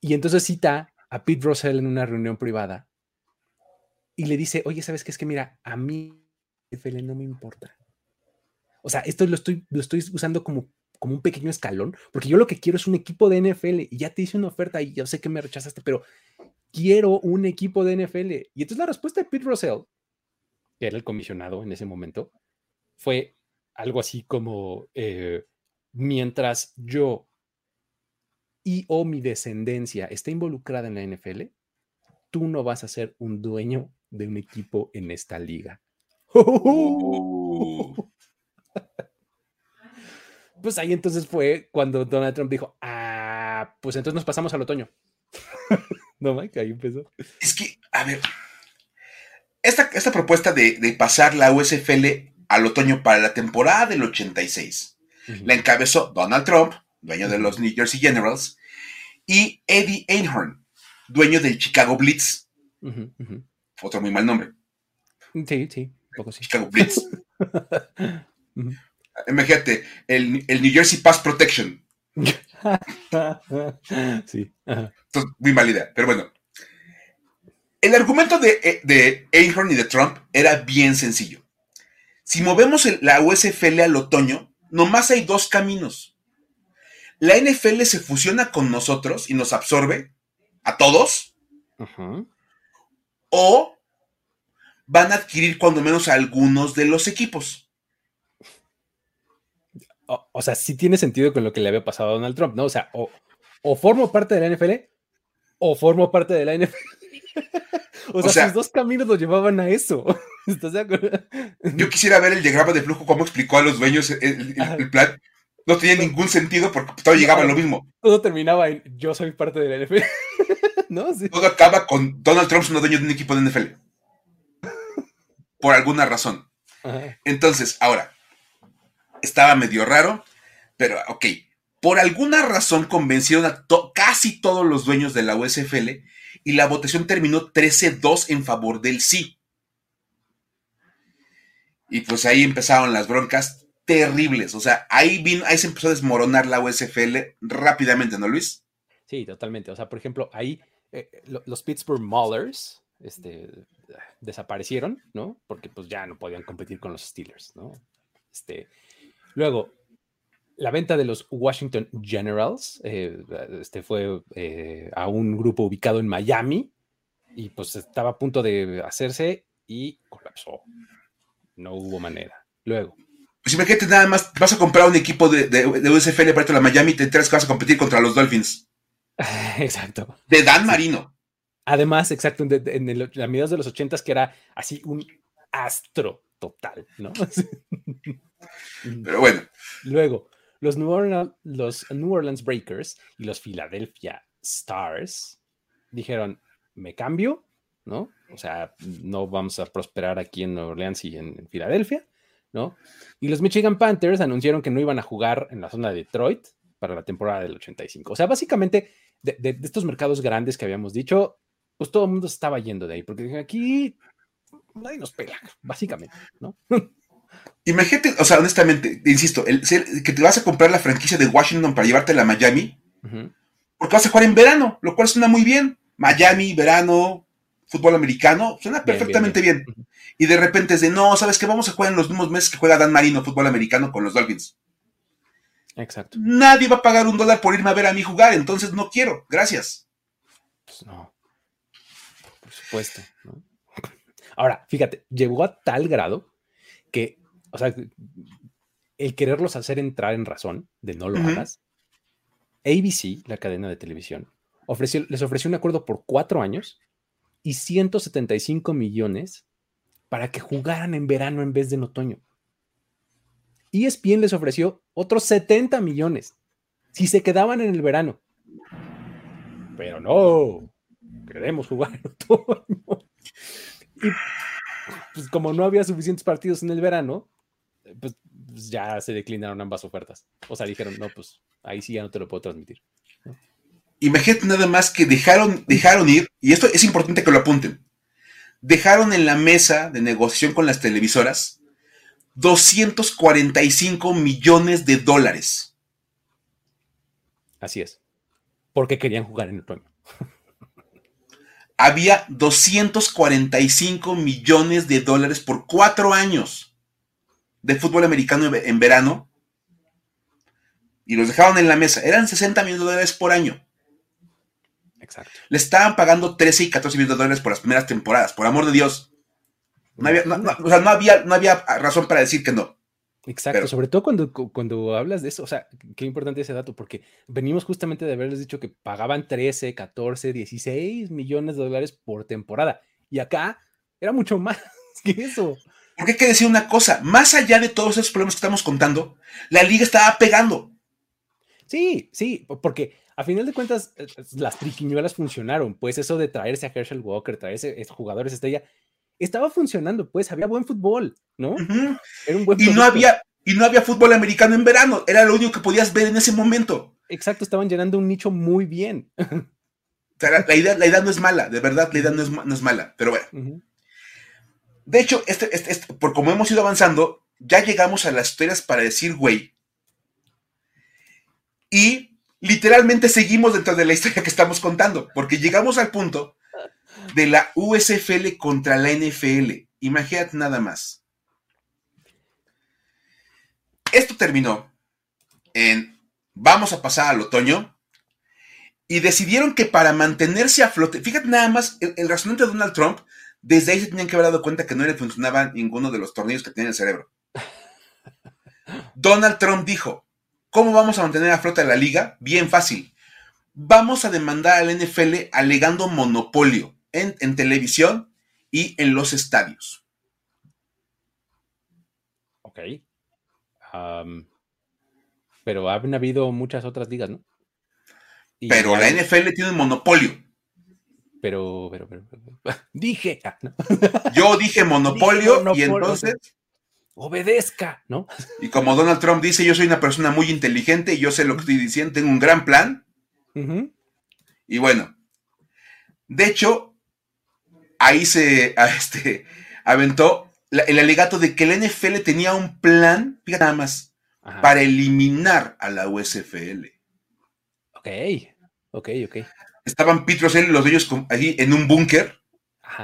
S1: Y entonces cita a Pete Russell en una reunión privada y le dice, oye, ¿sabes qué? Es que mira, a mí NFL no me importa. O sea, esto lo estoy, lo estoy usando como, como un pequeño escalón, porque yo lo que quiero es un equipo de NFL y ya te hice una oferta y yo sé que me rechazaste, pero quiero un equipo de NFL. Y entonces la respuesta de Pete Russell, que era el comisionado en ese momento, fue algo así como, eh, mientras yo y o mi descendencia esté involucrada en la NFL, tú no vas a ser un dueño de un equipo en esta liga. Oh. pues ahí entonces fue cuando Donald Trump dijo, ah, pues entonces nos pasamos al otoño. no, Mike, ahí empezó.
S3: Es que, a ver, esta, esta propuesta de, de pasar la USFL al otoño para la temporada del 86. La encabezó Donald Trump, dueño de los New Jersey Generals, y Eddie Einhorn, dueño del Chicago Blitz. Otro muy mal nombre.
S1: Sí, sí, poco sí.
S3: Chicago Blitz. Imagínate, el, New Jersey Pass Protection. sí. Entonces, muy mala idea, pero bueno. El argumento de, eh, de Einhorn y de Trump era bien sencillo. Si movemos la USFL al otoño, nomás hay dos caminos. La NFL se fusiona con nosotros y nos absorbe a todos. O van a adquirir cuando menos a algunos de los equipos.
S1: O, sea, sí tiene sentido con lo que le había pasado a Donald Trump, ¿no? O sea, o, o formo parte de la NFL o formo parte de la NFL. o, sea, sus dos caminos lo llevaban a eso. ¿Estás de acuerdo?
S3: Yo quisiera ver el diagrama de flujo, cómo explicó a los dueños el, plan. No tenía ningún sentido porque todo llegaba a lo mismo.
S1: Todo terminaba en yo soy parte de la NFL. ¿No?
S3: Todo acaba con Donald Trump siendo dueño de un equipo de NFL. Por alguna razón. Entonces, ahora, estaba medio raro, pero ok. Por alguna razón convencieron a casi todos los dueños de la USFL y la votación terminó 13-2 en favor del sí. Y pues ahí empezaron las broncas terribles. O sea, ahí, ahí se empezó a desmoronar la USFL rápidamente, ¿no, Luis?
S1: Sí, totalmente. O sea, por ejemplo, ahí eh, los Pittsburgh Maulers este, desaparecieron, ¿no? Porque pues ya no podían competir con los Steelers, ¿no? Este, luego, la venta de los Washington Generals eh, este fue eh, a un grupo ubicado en Miami y pues estaba a punto de hacerse y colapsó. No hubo manera. Luego.
S3: Pues imagínate nada más, vas a comprar un equipo de, de, USFL para la Miami y te enteras que vas a competir contra los Dolphins.
S1: Exacto.
S3: De Dan Marino.
S1: Además, exacto, en, en, la mediados de los ochentas que era así un astro total, ¿no?
S3: Pero bueno.
S1: Luego, los New, Orleans, Breakers y los Philadelphia Stars dijeron, me cambio, ¿no? O sea, no vamos a prosperar aquí en Nueva Orleans y en, Filadelfia, ¿no? Y los Michigan Panthers anunciaron que no iban a jugar en la zona de Detroit para la temporada del 85. O sea, básicamente, de, estos mercados grandes que habíamos dicho, pues todo el mundo estaba yendo de ahí, porque aquí nadie nos pega, básicamente, ¿no?
S3: Imagínate, o sea, honestamente, insisto, el, que te vas a comprar la franquicia de Washington para llevártela a Miami, porque vas a jugar en verano, lo cual suena muy bien. Miami, verano, fútbol americano, suena perfectamente bien. Y de repente es de, no, ¿sabes qué? Vamos a jugar en los mismos meses que juega Dan Marino fútbol americano con los Dolphins.
S1: Exacto.
S3: Nadie va a pagar un dólar por irme a ver a mí jugar, entonces no quiero. Gracias.
S1: Pues no. Por supuesto. Ahora, fíjate, llegó a tal grado que, o sea, el quererlos hacer entrar en razón de no lo hagas, ABC, la cadena de televisión, ofreció, les ofreció un acuerdo por cuatro años y 175 millones para que jugaran en verano en vez de en otoño. ESPN les ofreció otros 70 millones si se quedaban en el verano. Pero no, queremos jugar en otoño. Y pues como no había suficientes partidos en el verano, pues, pues, ya se declinaron ambas ofertas. O sea, dijeron, no, pues ahí sí ya no te lo puedo transmitir.
S3: Imagínate nada más que dejaron, dejaron ir, y esto es importante que lo apunten, dejaron en la mesa de negociación con las televisoras 245 millones de dólares.
S1: Así es. Porque querían jugar en otoño.
S3: Había 245 millones de dólares por cuatro años de fútbol americano en verano. Y los dejaron en la mesa. Eran 60 millones de dólares por año.
S1: Exacto.
S3: Le estaban pagando 13 y 14 millones de dólares por las primeras temporadas. Por amor de Dios. No había, o sea, no había, no había razón para decir que no.
S1: Exacto, sobre todo cuando, cuando hablas de eso, o sea, qué importante ese dato, porque venimos justamente de haberles dicho que pagaban 13, 14, 16 millones de dólares por temporada, y acá era mucho más que eso.
S3: Porque hay que decir una cosa, más allá de todos esos problemas que estamos contando, la liga estaba pegando.
S1: Sí, sí, porque a final de cuentas las triquiñuelas funcionaron, pues eso de traerse a Herschel Walker, traerse jugadores estrella, estaba funcionando, pues había buen fútbol, ¿no?
S3: Era un buen y no había y no había fútbol americano en verano, era lo único que podías ver en ese momento.
S1: Exacto, estaban llenando un nicho muy bien.
S3: la, idea, la idea no es mala, de verdad, la idea no es, mala, pero bueno. De hecho, este, este, este, por como hemos ido avanzando, ya llegamos a las historias para decir, güey. Y literalmente seguimos dentro de la historia que estamos contando, porque llegamos al punto de la USFL contra la NFL. Imagínate nada más. Esto terminó en vamos a pasar al otoño y decidieron que para mantenerse a flote, fíjate nada más, el, el razonamiento de Donald Trump, desde ahí se tenían que haber dado cuenta que no le funcionaba ninguno de los tornillos que tenía en el cerebro. Donald Trump dijo, ¿cómo vamos a mantener a flote la liga? Bien fácil. Vamos a demandar al NFL alegando monopolio en, televisión y en los estadios.
S1: Ok. pero han habido muchas otras ligas, ¿no?
S3: pero la NFL tiene un monopolio.
S1: Pero, pero, pero, dije. Ah,
S3: Yo dije monopolio, y entonces.
S1: Obedezca, ¿no?
S3: Y como Donald Trump dice, yo soy una persona muy inteligente y yo sé lo que estoy diciendo, tengo un gran plan. Y bueno, de hecho, ahí se este, aventó el alegato de que el NFL tenía un plan, fíjate nada más, para eliminar a la USFL.
S1: Ok, ok, ok.
S3: Estaban Pete y los de ellos allí en un búnker,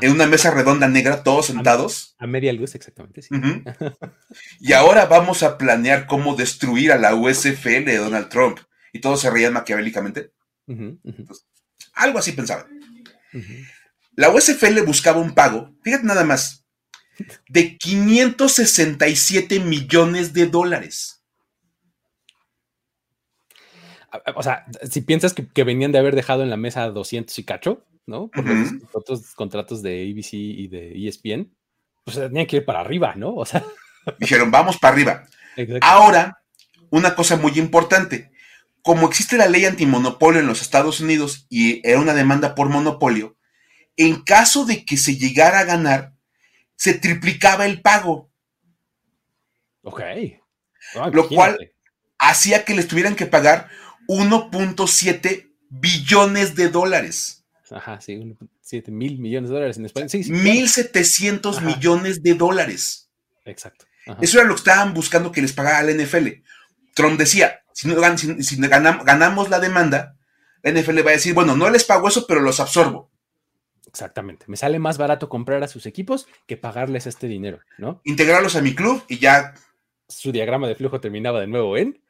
S3: en una mesa redonda negra, todos sentados.
S1: A, media luz, exactamente. Sí.
S3: y ahora vamos a planear cómo destruir a la USFL de Donald Trump. Y todos se reían maquiavélicamente. algo así pensaban. La USFL buscaba un pago, fíjate nada más, de 567 millones de dólares.
S1: O sea, si piensas que, venían de haber dejado en la mesa 200 y cacho, ¿no? Por los otros contratos de ABC y de ESPN, pues tenían que ir para arriba, ¿no? O sea.
S3: Dijeron, vamos para arriba. Ahora, una cosa muy importante. Como existe la ley antimonopolio en los Estados Unidos y era una demanda por monopolio, en caso de que se llegara a ganar, se triplicaba el pago.
S1: Ok.
S3: lo cual hacía que les tuvieran que pagar 1.7 billones de dólares.
S1: Ajá, sí, 7 mil millones de dólares en España. Sí,
S3: 1.700 millones de dólares.
S1: Exacto.
S3: Eso era lo que estaban buscando que les pagara la NFL. Trump decía, si, no, ganamos la demanda, la NFL va a decir, bueno, no les pago eso, pero los absorbo.
S1: Exactamente. Me sale más barato comprar a sus equipos que pagarles este dinero, ¿no?
S3: Integrarlos a mi club y ya.
S1: Su diagrama de flujo terminaba de nuevo en.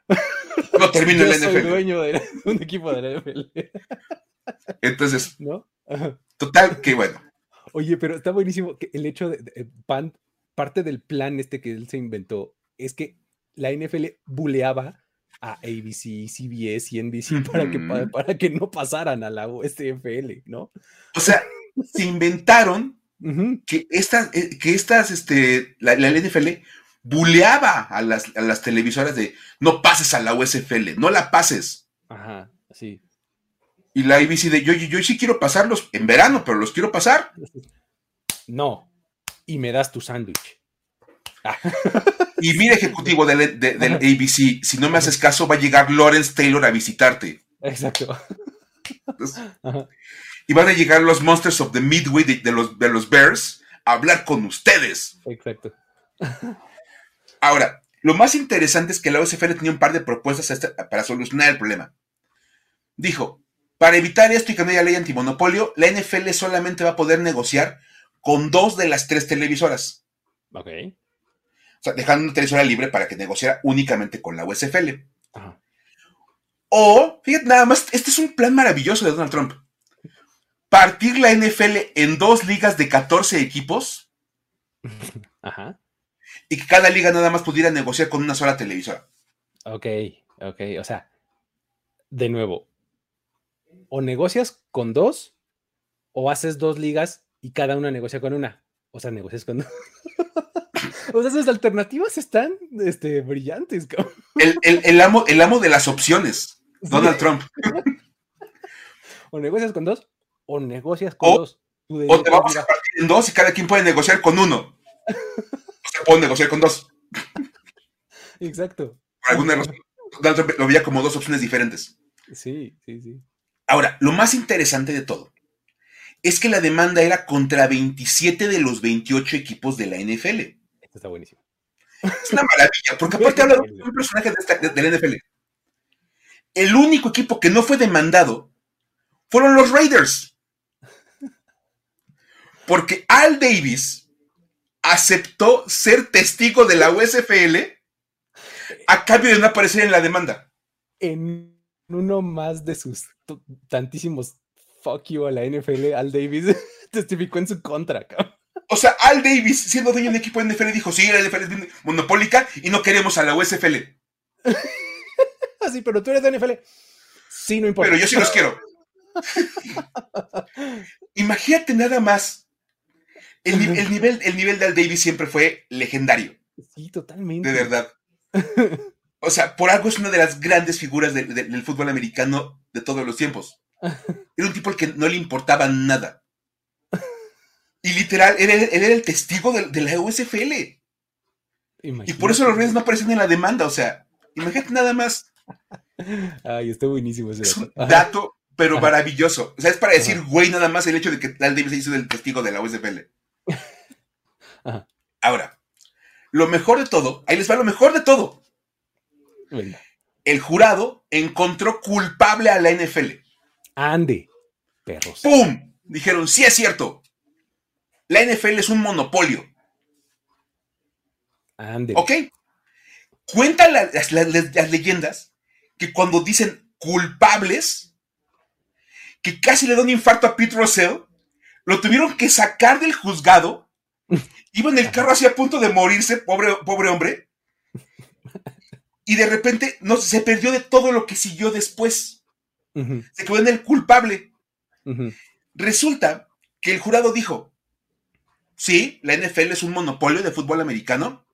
S3: la NFL.
S1: Soy dueño de un equipo de la NFL.
S3: Entonces, ¿no? Total, que bueno.
S1: Oye, pero está buenísimo que el hecho de, pan, parte del plan este que él se inventó es que la NFL buleaba a ABC, CBS y NBC para, que, para, que no pasaran a la USFL, ¿no?
S3: O sea, se inventaron que estas, eh, que estas, este, la, NFL buleaba a las, a las, televisoras de no pases a la USFL, no la pases.
S1: Ajá, sí.
S3: Y la ABC de yo, yo, sí quiero pasarlos en verano, pero los quiero pasar.
S1: No. Y me das tu sándwich.
S3: Y mira, ejecutivo del, ABC, si no me haces caso, va a llegar Lawrence Taylor a visitarte.
S1: Exacto.
S3: y van a llegar los Monsters of the Midway de, los, de los Bears a hablar con ustedes.
S1: Exacto.
S3: Ahora, lo más interesante es que la OSFL tenía un par de propuestas este, para solucionar el problema. Dijo, para evitar esto y que no haya ley antimonopolio, la NFL solamente va a poder negociar con dos de las tres televisoras.
S1: Ok.
S3: O sea, dejando una televisora libre para que negociara únicamente con la USFL. O, fíjate nada más, este es un plan maravilloso de Donald Trump. Partir la NFL en dos ligas de 14 equipos.
S1: Ajá.
S3: Y que cada liga nada más pudiera negociar con una sola televisora.
S1: Ok, ok. O sea, de nuevo, o negocias con dos, o haces dos ligas y cada una negocia con una. O sea, negocias con dos. o sea, esas alternativas están este, brillantes.
S3: El, amo, el amo de las opciones, Donald Trump.
S1: o negocias con dos, o negocias con dos.
S3: O te vamos a partir en dos y cada quien puede negociar con uno. O sea, puedo negociar con dos.
S1: Exacto.
S3: Por alguna razón, lo veía como dos opciones diferentes.
S1: Sí, sí, sí.
S3: Ahora, lo más interesante de todo es que la demanda era contra 27 de los 28 equipos de la NFL.
S1: Esto está buenísimo.
S3: Es una maravilla, porque aparte habla de un personaje de, la NFL. El único equipo que no fue demandado fueron los Raiders. Porque Al Davis aceptó ser testigo de la USFL a cambio de no aparecer en la demanda.
S1: En uno más de sus tantísimos fuck you a la NFL, Al Davis testificó en su contra,
S3: O sea, Al Davis, siendo dueño de un equipo de NFL, dijo, sí, la NFL es monopólica y no queremos a la USFL.
S1: Así, ah, pero tú eres de NFL. Sí, no importa.
S3: Pero yo sí los quiero. Imagínate nada más. El, nivel, el nivel de Al Davis siempre fue legendario.
S1: Sí, totalmente.
S3: De verdad. O sea, por algo es una de las grandes figuras del fútbol americano de todos los tiempos. Era un tipo al que no le importaba nada. Y literal, él, era el testigo de, la USFL. Y por eso los Reyes no aparecen en la demanda. O sea, imagínate nada más.
S1: Ay, está buenísimo ese
S3: dato. dato, pero maravilloso. O sea, es para decir, güey, nada más el hecho de que Al Davis se hizo el testigo de la USFL. Ahora, lo mejor de todo, ahí les va lo mejor de todo. El jurado encontró culpable a la NFL.
S1: Ande, perros.
S3: ¡Pum! Dijeron, sí es cierto. La NFL es un monopolio.
S1: Ande.
S3: ¿Ok? Cuentan las, leyendas que cuando dicen culpables, que casi le da un infarto a Pete Russell, lo tuvieron que sacar del juzgado. Iba en el carro así a punto de morirse, pobre, pobre hombre y de repente no, se perdió de todo lo que siguió después. Se quedó en el culpable. Resulta que el jurado dijo, sí, la NFL es un monopolio de fútbol americano,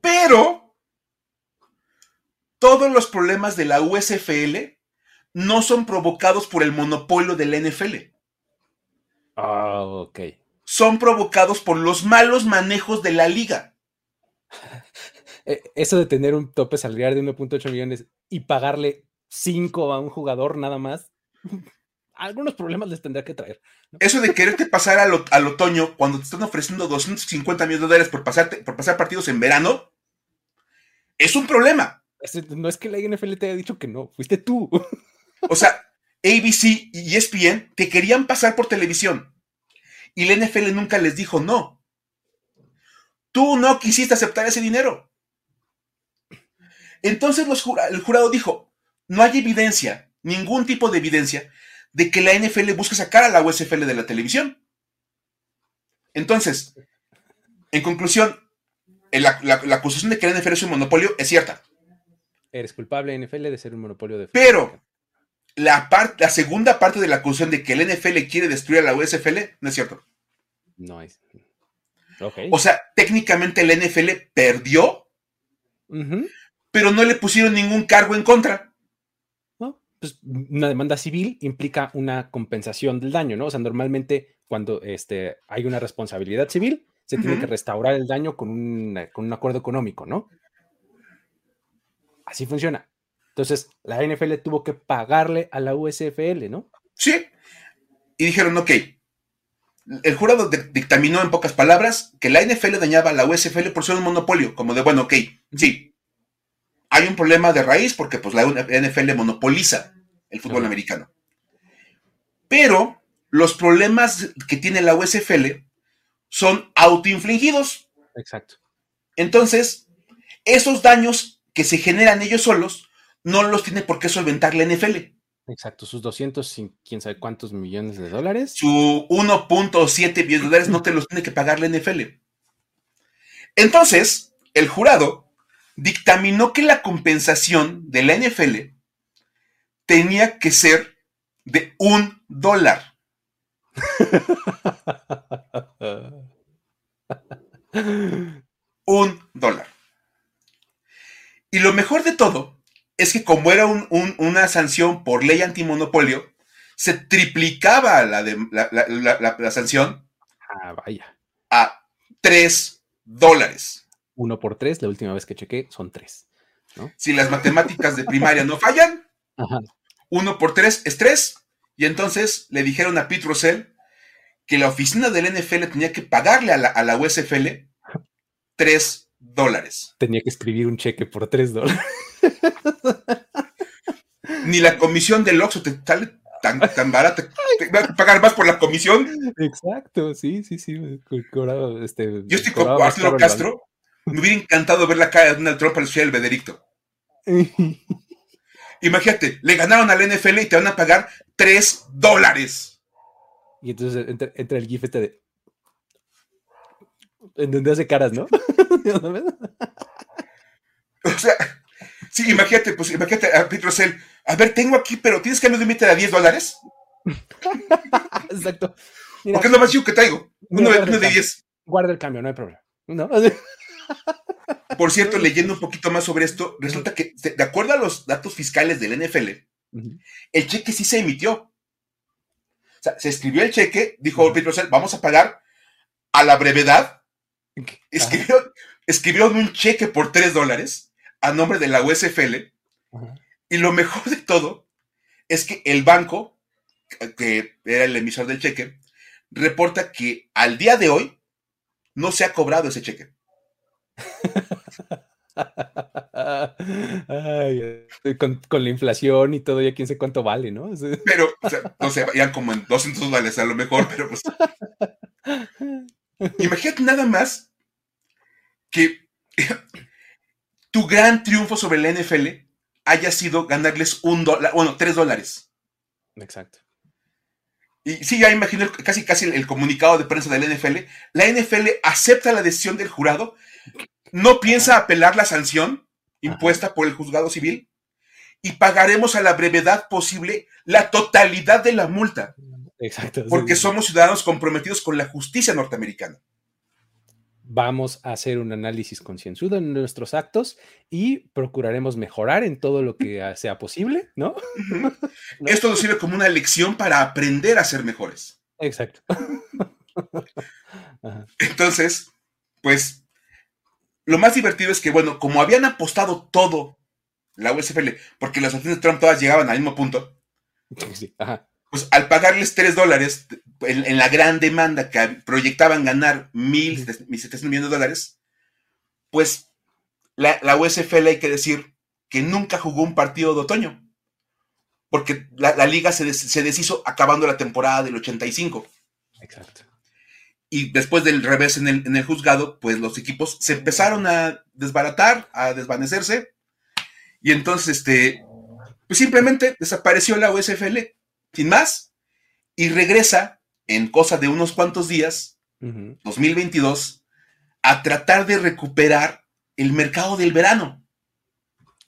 S3: pero todos los problemas de la USFL no son provocados por el monopolio de la NFL.
S1: Ah, ok.
S3: Son provocados por los malos manejos de la liga.
S1: Eh, eso de tener un tope salarial de 1.8 millones y pagarle 5 a un jugador nada más, algunos problemas les tendrá que traer.
S3: Eso de quererte pasar al, otoño cuando te están ofreciendo 250 millones de dólares por, por pasar partidos en verano, es un problema.
S1: No es que la NFL te haya dicho que no, fuiste tú.
S3: O sea, ABC y ESPN te querían pasar por televisión y la NFL nunca les dijo no. Tú no quisiste aceptar ese dinero. Entonces el jurado dijo, no hay evidencia, ningún tipo de evidencia, de que la NFL busque sacar a la USFL de la televisión. Entonces, en conclusión, la, acusación de que la NFL es un monopolio es cierta.
S1: Eres culpable, NFL, de ser un monopolio de...
S3: Pero la, la segunda parte de la acusación de que el NFL quiere destruir a la USFL no es cierto.
S1: No es.
S3: O sea, técnicamente la NFL perdió, pero no le pusieron ningún cargo en contra.
S1: Pues una demanda civil implica una compensación del daño, ¿no? O sea, normalmente cuando este, hay una responsabilidad civil, se tiene que restaurar el daño con un, con un acuerdo económico, ¿no? Así funciona. Entonces, la NFL tuvo que pagarle a la USFL, ¿no?
S3: Sí. Y dijeron, ok. El jurado dictaminó en pocas palabras que la NFL dañaba a la USFL por ser un monopolio, como de, bueno, ok, sí. Hay un problema de raíz porque pues la NFL monopoliza el fútbol americano. Pero los problemas que tiene la USFL son autoinfligidos.
S1: Exacto.
S3: Entonces, esos daños que se generan ellos solos no los tiene por qué solventar la NFL.
S1: Exacto, sus 200, quién sabe cuántos millones de dólares.
S3: Su 1.7 billones de dólares no te los tiene que pagar la NFL. Entonces, el jurado dictaminó que la compensación de la NFL tenía que ser de un dólar. un dólar. Y lo mejor de todo es que como era una sanción por ley antimonopolio, se triplicaba la, la, sanción
S1: ah, vaya.
S3: a 3 dólares.
S1: Uno por tres, la última vez que chequé, son tres.
S3: Si las matemáticas de primaria no fallan, uno por tres es tres. Y entonces le dijeron a Pete Russell que la oficina del NFL tenía que pagarle a la, a la USFL 3 dólares.
S1: Tenía que escribir un cheque por 3 dólares.
S3: Ni la comisión del Oxxo te sale tan, tan barata. Te va a pagar más por la comisión.
S1: Exacto, sí, sí, sí. este,
S3: Yo estoy con Arturo Castro. Me hubiera encantado ver la cara de Donald Trump al el veredicto. Imagínate, le ganaron al NFL y te van a pagar 3 dólares.
S1: Y entonces entra, el GIF este de. En donde hace caras, ¿no?
S3: o sea, sí, imagínate, pues imagínate a Pete Russell. A ver, tengo aquí, pero tienes que me límite a 10 dólares.
S1: Exacto.
S3: Porque es lo más chico que traigo. Uno, de 10.
S1: Guarda el cambio, no hay problema. ¿No?
S3: Por cierto, leyendo un poquito más sobre esto, resulta que, de acuerdo a los datos fiscales del NFL, el cheque sí se emitió. O sea, se escribió el cheque, dijo Pete Russell, vamos a pagar a la brevedad. Escribió, escribieron un cheque por 3 dólares a nombre de la USFL. Y lo mejor de todo es que el banco, que era el emisor del cheque, reporta que al día de hoy no se ha cobrado ese cheque.
S1: con, la inflación y todo, ya quién sé cuánto vale, ¿no?
S3: Pero, o sea, no sé, ya como en 200 dólares a lo mejor, pero pues. Imagínate nada más que tu gran triunfo sobre la NFL haya sido ganarles un dólar, bueno, tres dólares.
S1: Exacto.
S3: Y sí, ya imagino casi casi el, comunicado de prensa de la NFL. La NFL acepta la decisión del jurado, no piensa apelar la sanción impuesta por el juzgado civil y pagaremos a la brevedad posible la totalidad de la multa.
S1: Exacto.
S3: Porque somos ciudadanos comprometidos con la justicia norteamericana
S1: vamos a hacer un análisis concienzudo en nuestros actos y procuraremos mejorar en todo lo que sea posible, ¿no?
S3: Esto nos sirve como una lección para aprender a ser mejores.
S1: Exacto.
S3: Entonces, pues, lo más divertido es que, bueno, como habían apostado todo la USFL, porque las acciones de Trump todas llegaban al mismo punto,
S1: sí, ajá
S3: pues al pagarles 3 dólares en, la gran demanda que proyectaban ganar mil, millones de dólares, pues la, la, USFL hay que decir que nunca jugó un partido de otoño, porque la, liga se, deshizo acabando la temporada del 85.
S1: Exacto.
S3: Y después del revés en el, en el juzgado, pues los equipos se empezaron a desbaratar, a desvanecerse, Y entonces, este, pues simplemente desapareció la USFL, sin más, y regresa en cosa de unos cuantos días, 2022, a tratar de recuperar el mercado del verano.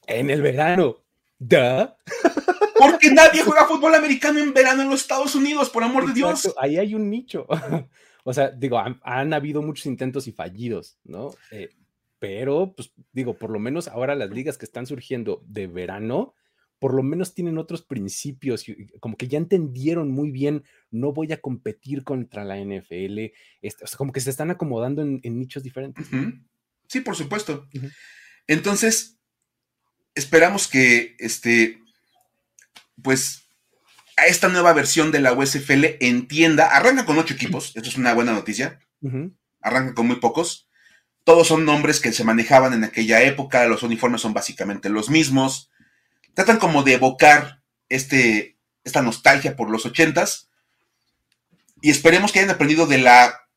S1: En el verano. ¿Da?
S3: Porque nadie juega fútbol americano en verano en los Estados Unidos, por amor de Dios.
S1: Ahí hay un nicho. o sea, digo, han, habido muchos intentos y fallidos, ¿no? Eh, pero, pues digo, por lo menos ahora las ligas que están surgiendo de verano, por lo menos tienen otros principios, como que ya entendieron muy bien, no voy a competir contra la NFL, este, o sea, como que se están acomodando en, nichos diferentes.
S3: Sí, por supuesto. Entonces, esperamos que, este, pues, a esta nueva versión de la USFL entienda, arranca con ocho equipos, esto es una buena noticia, arranca con muy pocos, todos son nombres que se manejaban en aquella época, los uniformes son básicamente los mismos, tratan como de evocar este, esta nostalgia por los ochentas. Y esperemos que hayan aprendido de la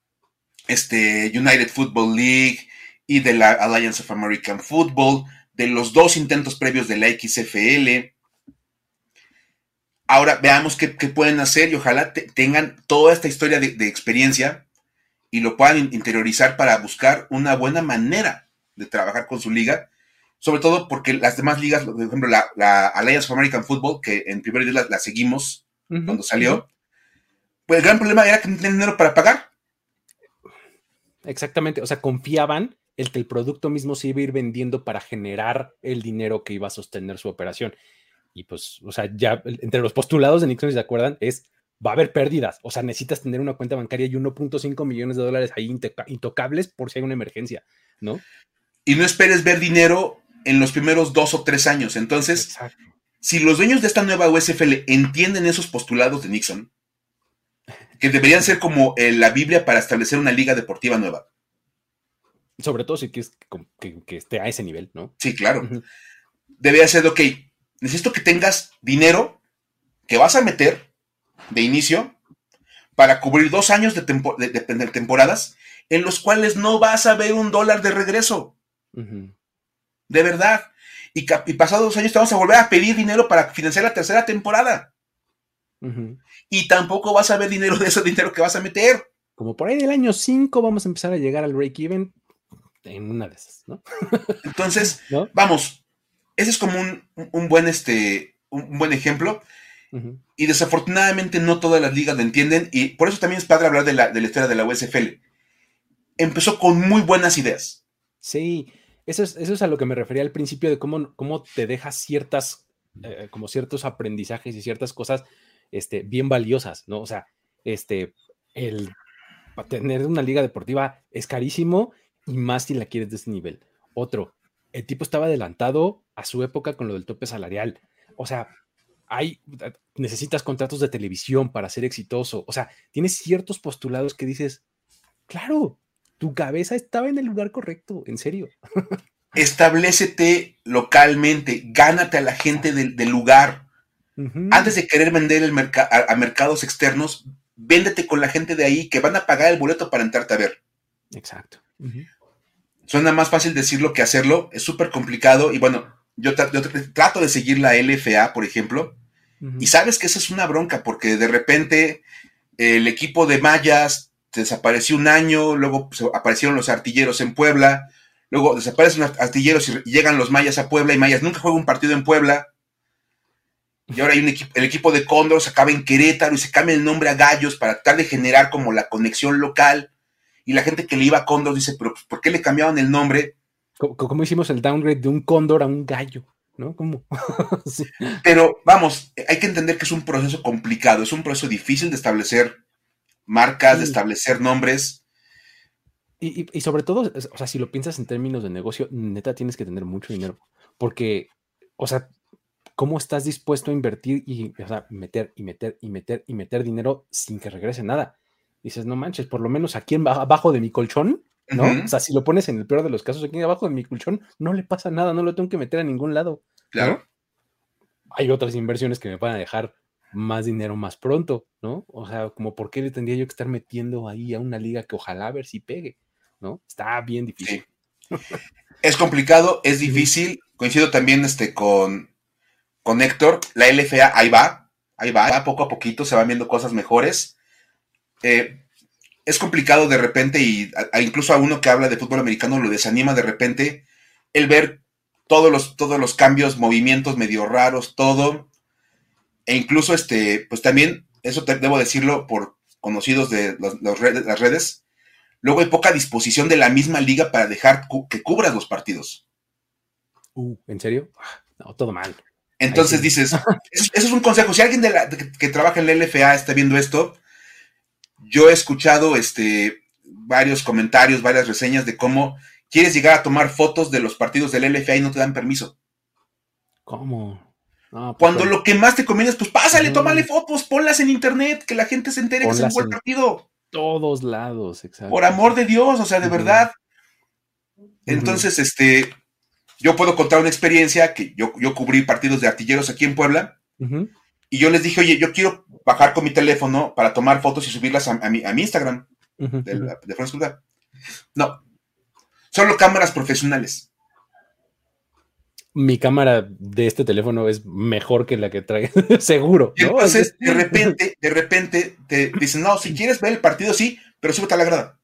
S3: este, United Football League y de la Alliance of American Football, de los dos intentos previos de la XFL. Ahora veamos qué, pueden hacer y ojalá tengan toda esta historia de, de experiencia y lo puedan interiorizar para buscar una buena manera de trabajar con su liga sobre todo porque las demás ligas, por ejemplo, la, Alliance of American Football, que en primer día la, seguimos cuando salió, pues el gran problema era que no tenían dinero para pagar.
S1: Exactamente, o sea, confiaban el que el producto mismo se iba a ir vendiendo para generar el dinero que iba a sostener su operación. Y pues, o sea, ya entre los postulados de Nixon, si se acuerdan, es va a haber pérdidas. O sea, necesitas tener una cuenta bancaria y 1.5 millones de dólares ahí intocables por si hay una emergencia, ¿no?
S3: Y no esperes ver dinero en los primeros dos o tres años. Entonces, si los dueños de esta nueva USFL entienden esos postulados de Nixon, que deberían ser como eh, la Biblia para establecer una liga deportiva nueva.
S1: Sobre todo si quieres que, esté a ese nivel, ¿no?
S3: Sí, claro. Debería ser, ok, necesito que tengas dinero que vas a meter de inicio para cubrir dos años de, temporadas en los cuales no vas a ver un dólar de regreso de verdad. Y, pasados dos años te vamos a volver a pedir dinero para financiar la tercera temporada. Y tampoco vas a ver dinero de ese dinero que vas a meter.
S1: Como por ahí del año 5 vamos a empezar a llegar al break-even en una de esas, ¿no?
S3: Entonces, vamos, ese es como un, buen, este, un, buen ejemplo. Y desafortunadamente no todas las ligas lo entienden. Y por eso también es padre hablar de la, de la historia de la USFL. Empezó con muy buenas ideas.
S1: Sí, eso es, a lo que me refería al principio de cómo, cómo te deja ciertas, eh, como ciertos aprendizajes y ciertas cosas este, bien valiosas, ¿no? O sea, este, el tener una liga deportiva es carísimo y más si la quieres de ese nivel. Otro, el tipo estaba adelantado a su época con lo del tope salarial. O sea, hay, necesitas contratos de televisión para ser exitoso. O sea, tienes ciertos postulados que dices, claro, tu cabeza estaba en el lugar correcto, en serio.
S3: Establecete localmente, gánate a la gente del, lugar. Antes de querer vender el a, mercados externos, véndete con la gente de ahí que van a pagar el boleto para entrarte a ver.
S1: Exacto.
S3: Suena más fácil decirlo que hacerlo, es súper complicado y bueno, yo, trato de seguir la LFA, por ejemplo, y sabes que esa es una bronca porque de repente el equipo de Mayas desapareció un año, luego aparecieron los artilleros en Puebla, luego desaparecen los artilleros y llegan los mayas a Puebla y Mayas nunca juega un partido en Puebla. Y ahora hay un equipo, el equipo de Cóndor se acaba en Querétaro y se cambia el nombre a Gallos para tratar de generar como la conexión local. Y la gente que le iba a Cóndor dice, pero pues, ¿por qué le cambiaban el nombre?
S1: ¿Cómo, hicimos el downgrade de un Cóndor a un gallo? ¿No? ¿Cómo?
S3: Pero vamos, hay que entender que es un proceso complicado, es un proceso difícil de establecer marcas, de establecer nombres.
S1: Y, sobre todo, o sea, si lo piensas en términos de negocio, neta tienes que tener mucho dinero. Porque, o sea, ¿cómo estás dispuesto a invertir y, o sea, meter y meter y meter y meter dinero sin que regrese nada? Dices, no manches, por lo menos aquí abajo de mi colchón, ¿no? O sea, si lo pones en el peor de los casos, aquí abajo de mi colchón, no le pasa nada, no lo tengo que meter a ningún lado.
S3: Claro.
S1: Hay otras inversiones que me van a dejar más dinero más pronto, ¿no? O sea, como por qué le tendría yo que estar metiendo ahí a una liga que ojalá a ver si pegue, ¿no? Está bien difícil.
S3: Es complicado, es difícil. Coincido también este, con, con Héctor. La LFA ahí va, ahí va, poco a poquito se van viendo cosas mejores. Eh, es complicado de repente y incluso a uno que habla de fútbol americano lo desanima de repente el ver todos los, todos los cambios, movimientos medio raros, todo. E incluso, este, pues también, eso debo decirlo por conocidos de las redes, luego hay poca disposición de la misma liga para dejar que cubras los partidos.
S1: Uh, ¿en serio? No, todo mal.
S3: Entonces dices, eso, es un consejo. Si alguien de la, que, trabaja en la LFA está viendo esto, yo he escuchado este, varios comentarios, varias reseñas de cómo quieres llegar a tomar fotos de los partidos del LFA y no te dan permiso.
S1: ¿Cómo?
S3: Pues Cuando lo que más te conviene es, pues pásale, tómale fotos, ponlas en internet, que la gente se entere que es un buen partido.
S1: Todos lados, exacto.
S3: Por amor de Dios, o sea, de verdad. Entonces, este, yo puedo contar una experiencia que yo, yo cubrí partidos de artilleros aquí en Puebla. Y yo les dije, oye, yo quiero bajar con mi teléfono para tomar fotos y subirlas a, mi, Instagram de, de No, solo cámaras profesionales
S1: mi cámara de este teléfono es mejor que la que trae, seguro.
S3: entonces, de repente, de repente te dicen, no, si quieres ver el partido, sí, pero súbete a la grada.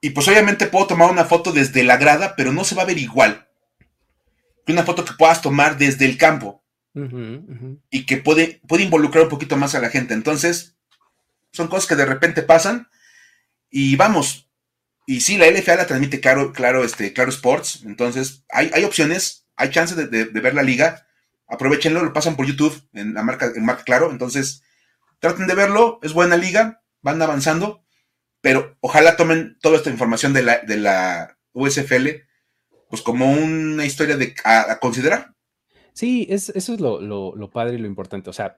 S3: Y pues obviamente puedo tomar una foto desde la grada, pero no se va a ver igual que una foto que puedas tomar desde el campo. Y que puede, puede involucrar un poquito más a la gente. Entonces, son cosas que de repente pasan. Y vamos, y sí, la LFA la transmite claro, claro, este, claro Sports. Entonces, hay, hay opciones, hay chances de, ver la liga. Aprovechenlo, lo pasan por YouTube en la marca, en marca Claro. Entonces, traten de verlo, es buena liga, van avanzando, pero ojalá tomen toda esta información de la, de la USFL, pues como una historia de, a, considerar.
S1: Sí, es, eso es lo, lo, padre y lo importante. O sea,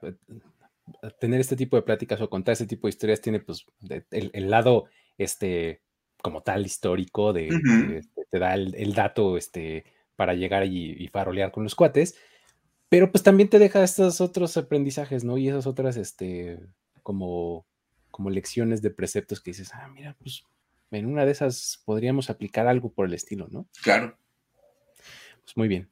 S1: tener este tipo de pláticas o contar este tipo de historias tiene pues el, el lado este como tal histórico de, este, te da el, dato este, para llegar y, farolear con los cuates, pero pues también te deja estos otros aprendizajes, ¿no? Y esas otras, este, como, como lecciones de preceptos que dices, ah, mira, pues en una de esas podríamos aplicar algo por el estilo, ¿no?
S3: Claro.
S1: Pues muy bien.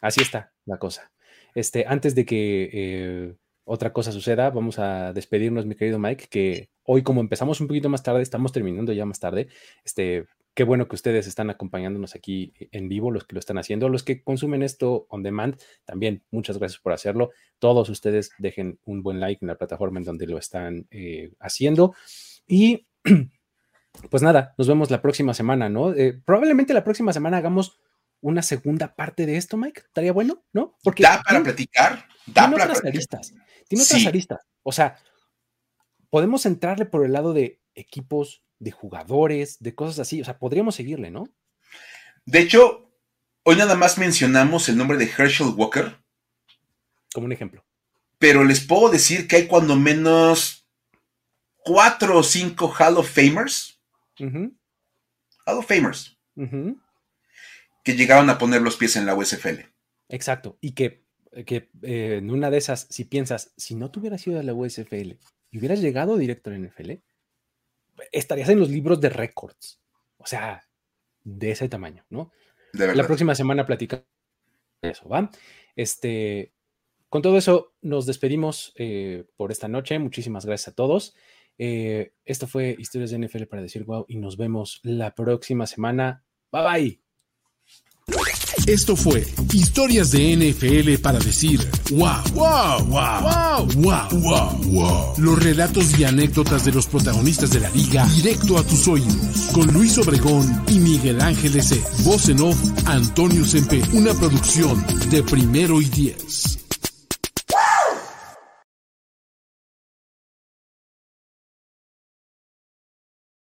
S1: Así está la cosa. Este, antes de que eh, otra cosa suceda, vamos a despedirnos, mi querido Mike, que hoy como empezamos un poquito más tarde, estamos terminando ya más tarde, este, qué bueno que ustedes están acompañándonos aquí en vivo, los que lo están haciendo, los que consumen esto on demand, también muchas gracias por hacerlo. Todos ustedes dejen un buen like en la plataforma en donde lo están eh, haciendo. Y pues nada, nos vemos la próxima semana, ¿no? Eh, probablemente la próxima semana hagamos una segunda parte de esto, Mike. Estaría bueno, ¿no?
S3: Porque da para platicar, da
S1: para otras aristas. Tiene otras aristas. O sea, podemos entrarle por el lado de equipos, de jugadores, de cosas así. O sea, podríamos seguirle, ¿no?
S3: De hecho, hoy nada más mencionamos el nombre de Herschel Walker.
S1: Como un ejemplo.
S3: Pero les puedo decir que hay cuando menos cuatro o cinco Hall of Famers. Hall of Famers. Que llegaron a poner los pies en la USFL.
S1: Exacto. Y que que eh, en una de esas, si piensas, si no te hubieras ido a la USFL y hubieras llegado directo a la NFL, estarías en los libros de récords. O sea, de ese tamaño, ¿no? la próxima semana platicamos eso, ¿va? Este, con todo eso, nos despedimos eh, por esta noche. Muchísimas gracias a todos. Eh, esto fue Historias de NFL para decir wow y nos vemos la próxima semana. Bye bye.
S2: Esto fue Historias de NFL para decir wow, wow, wow, wow, wow, wow, Los relatos y anécdotas de los protagonistas de la liga directo a tus oídos. Con Luis Obregón y Miguel Ángel S. Voz en off, Antonio Sempe. Una producción de primero y diez.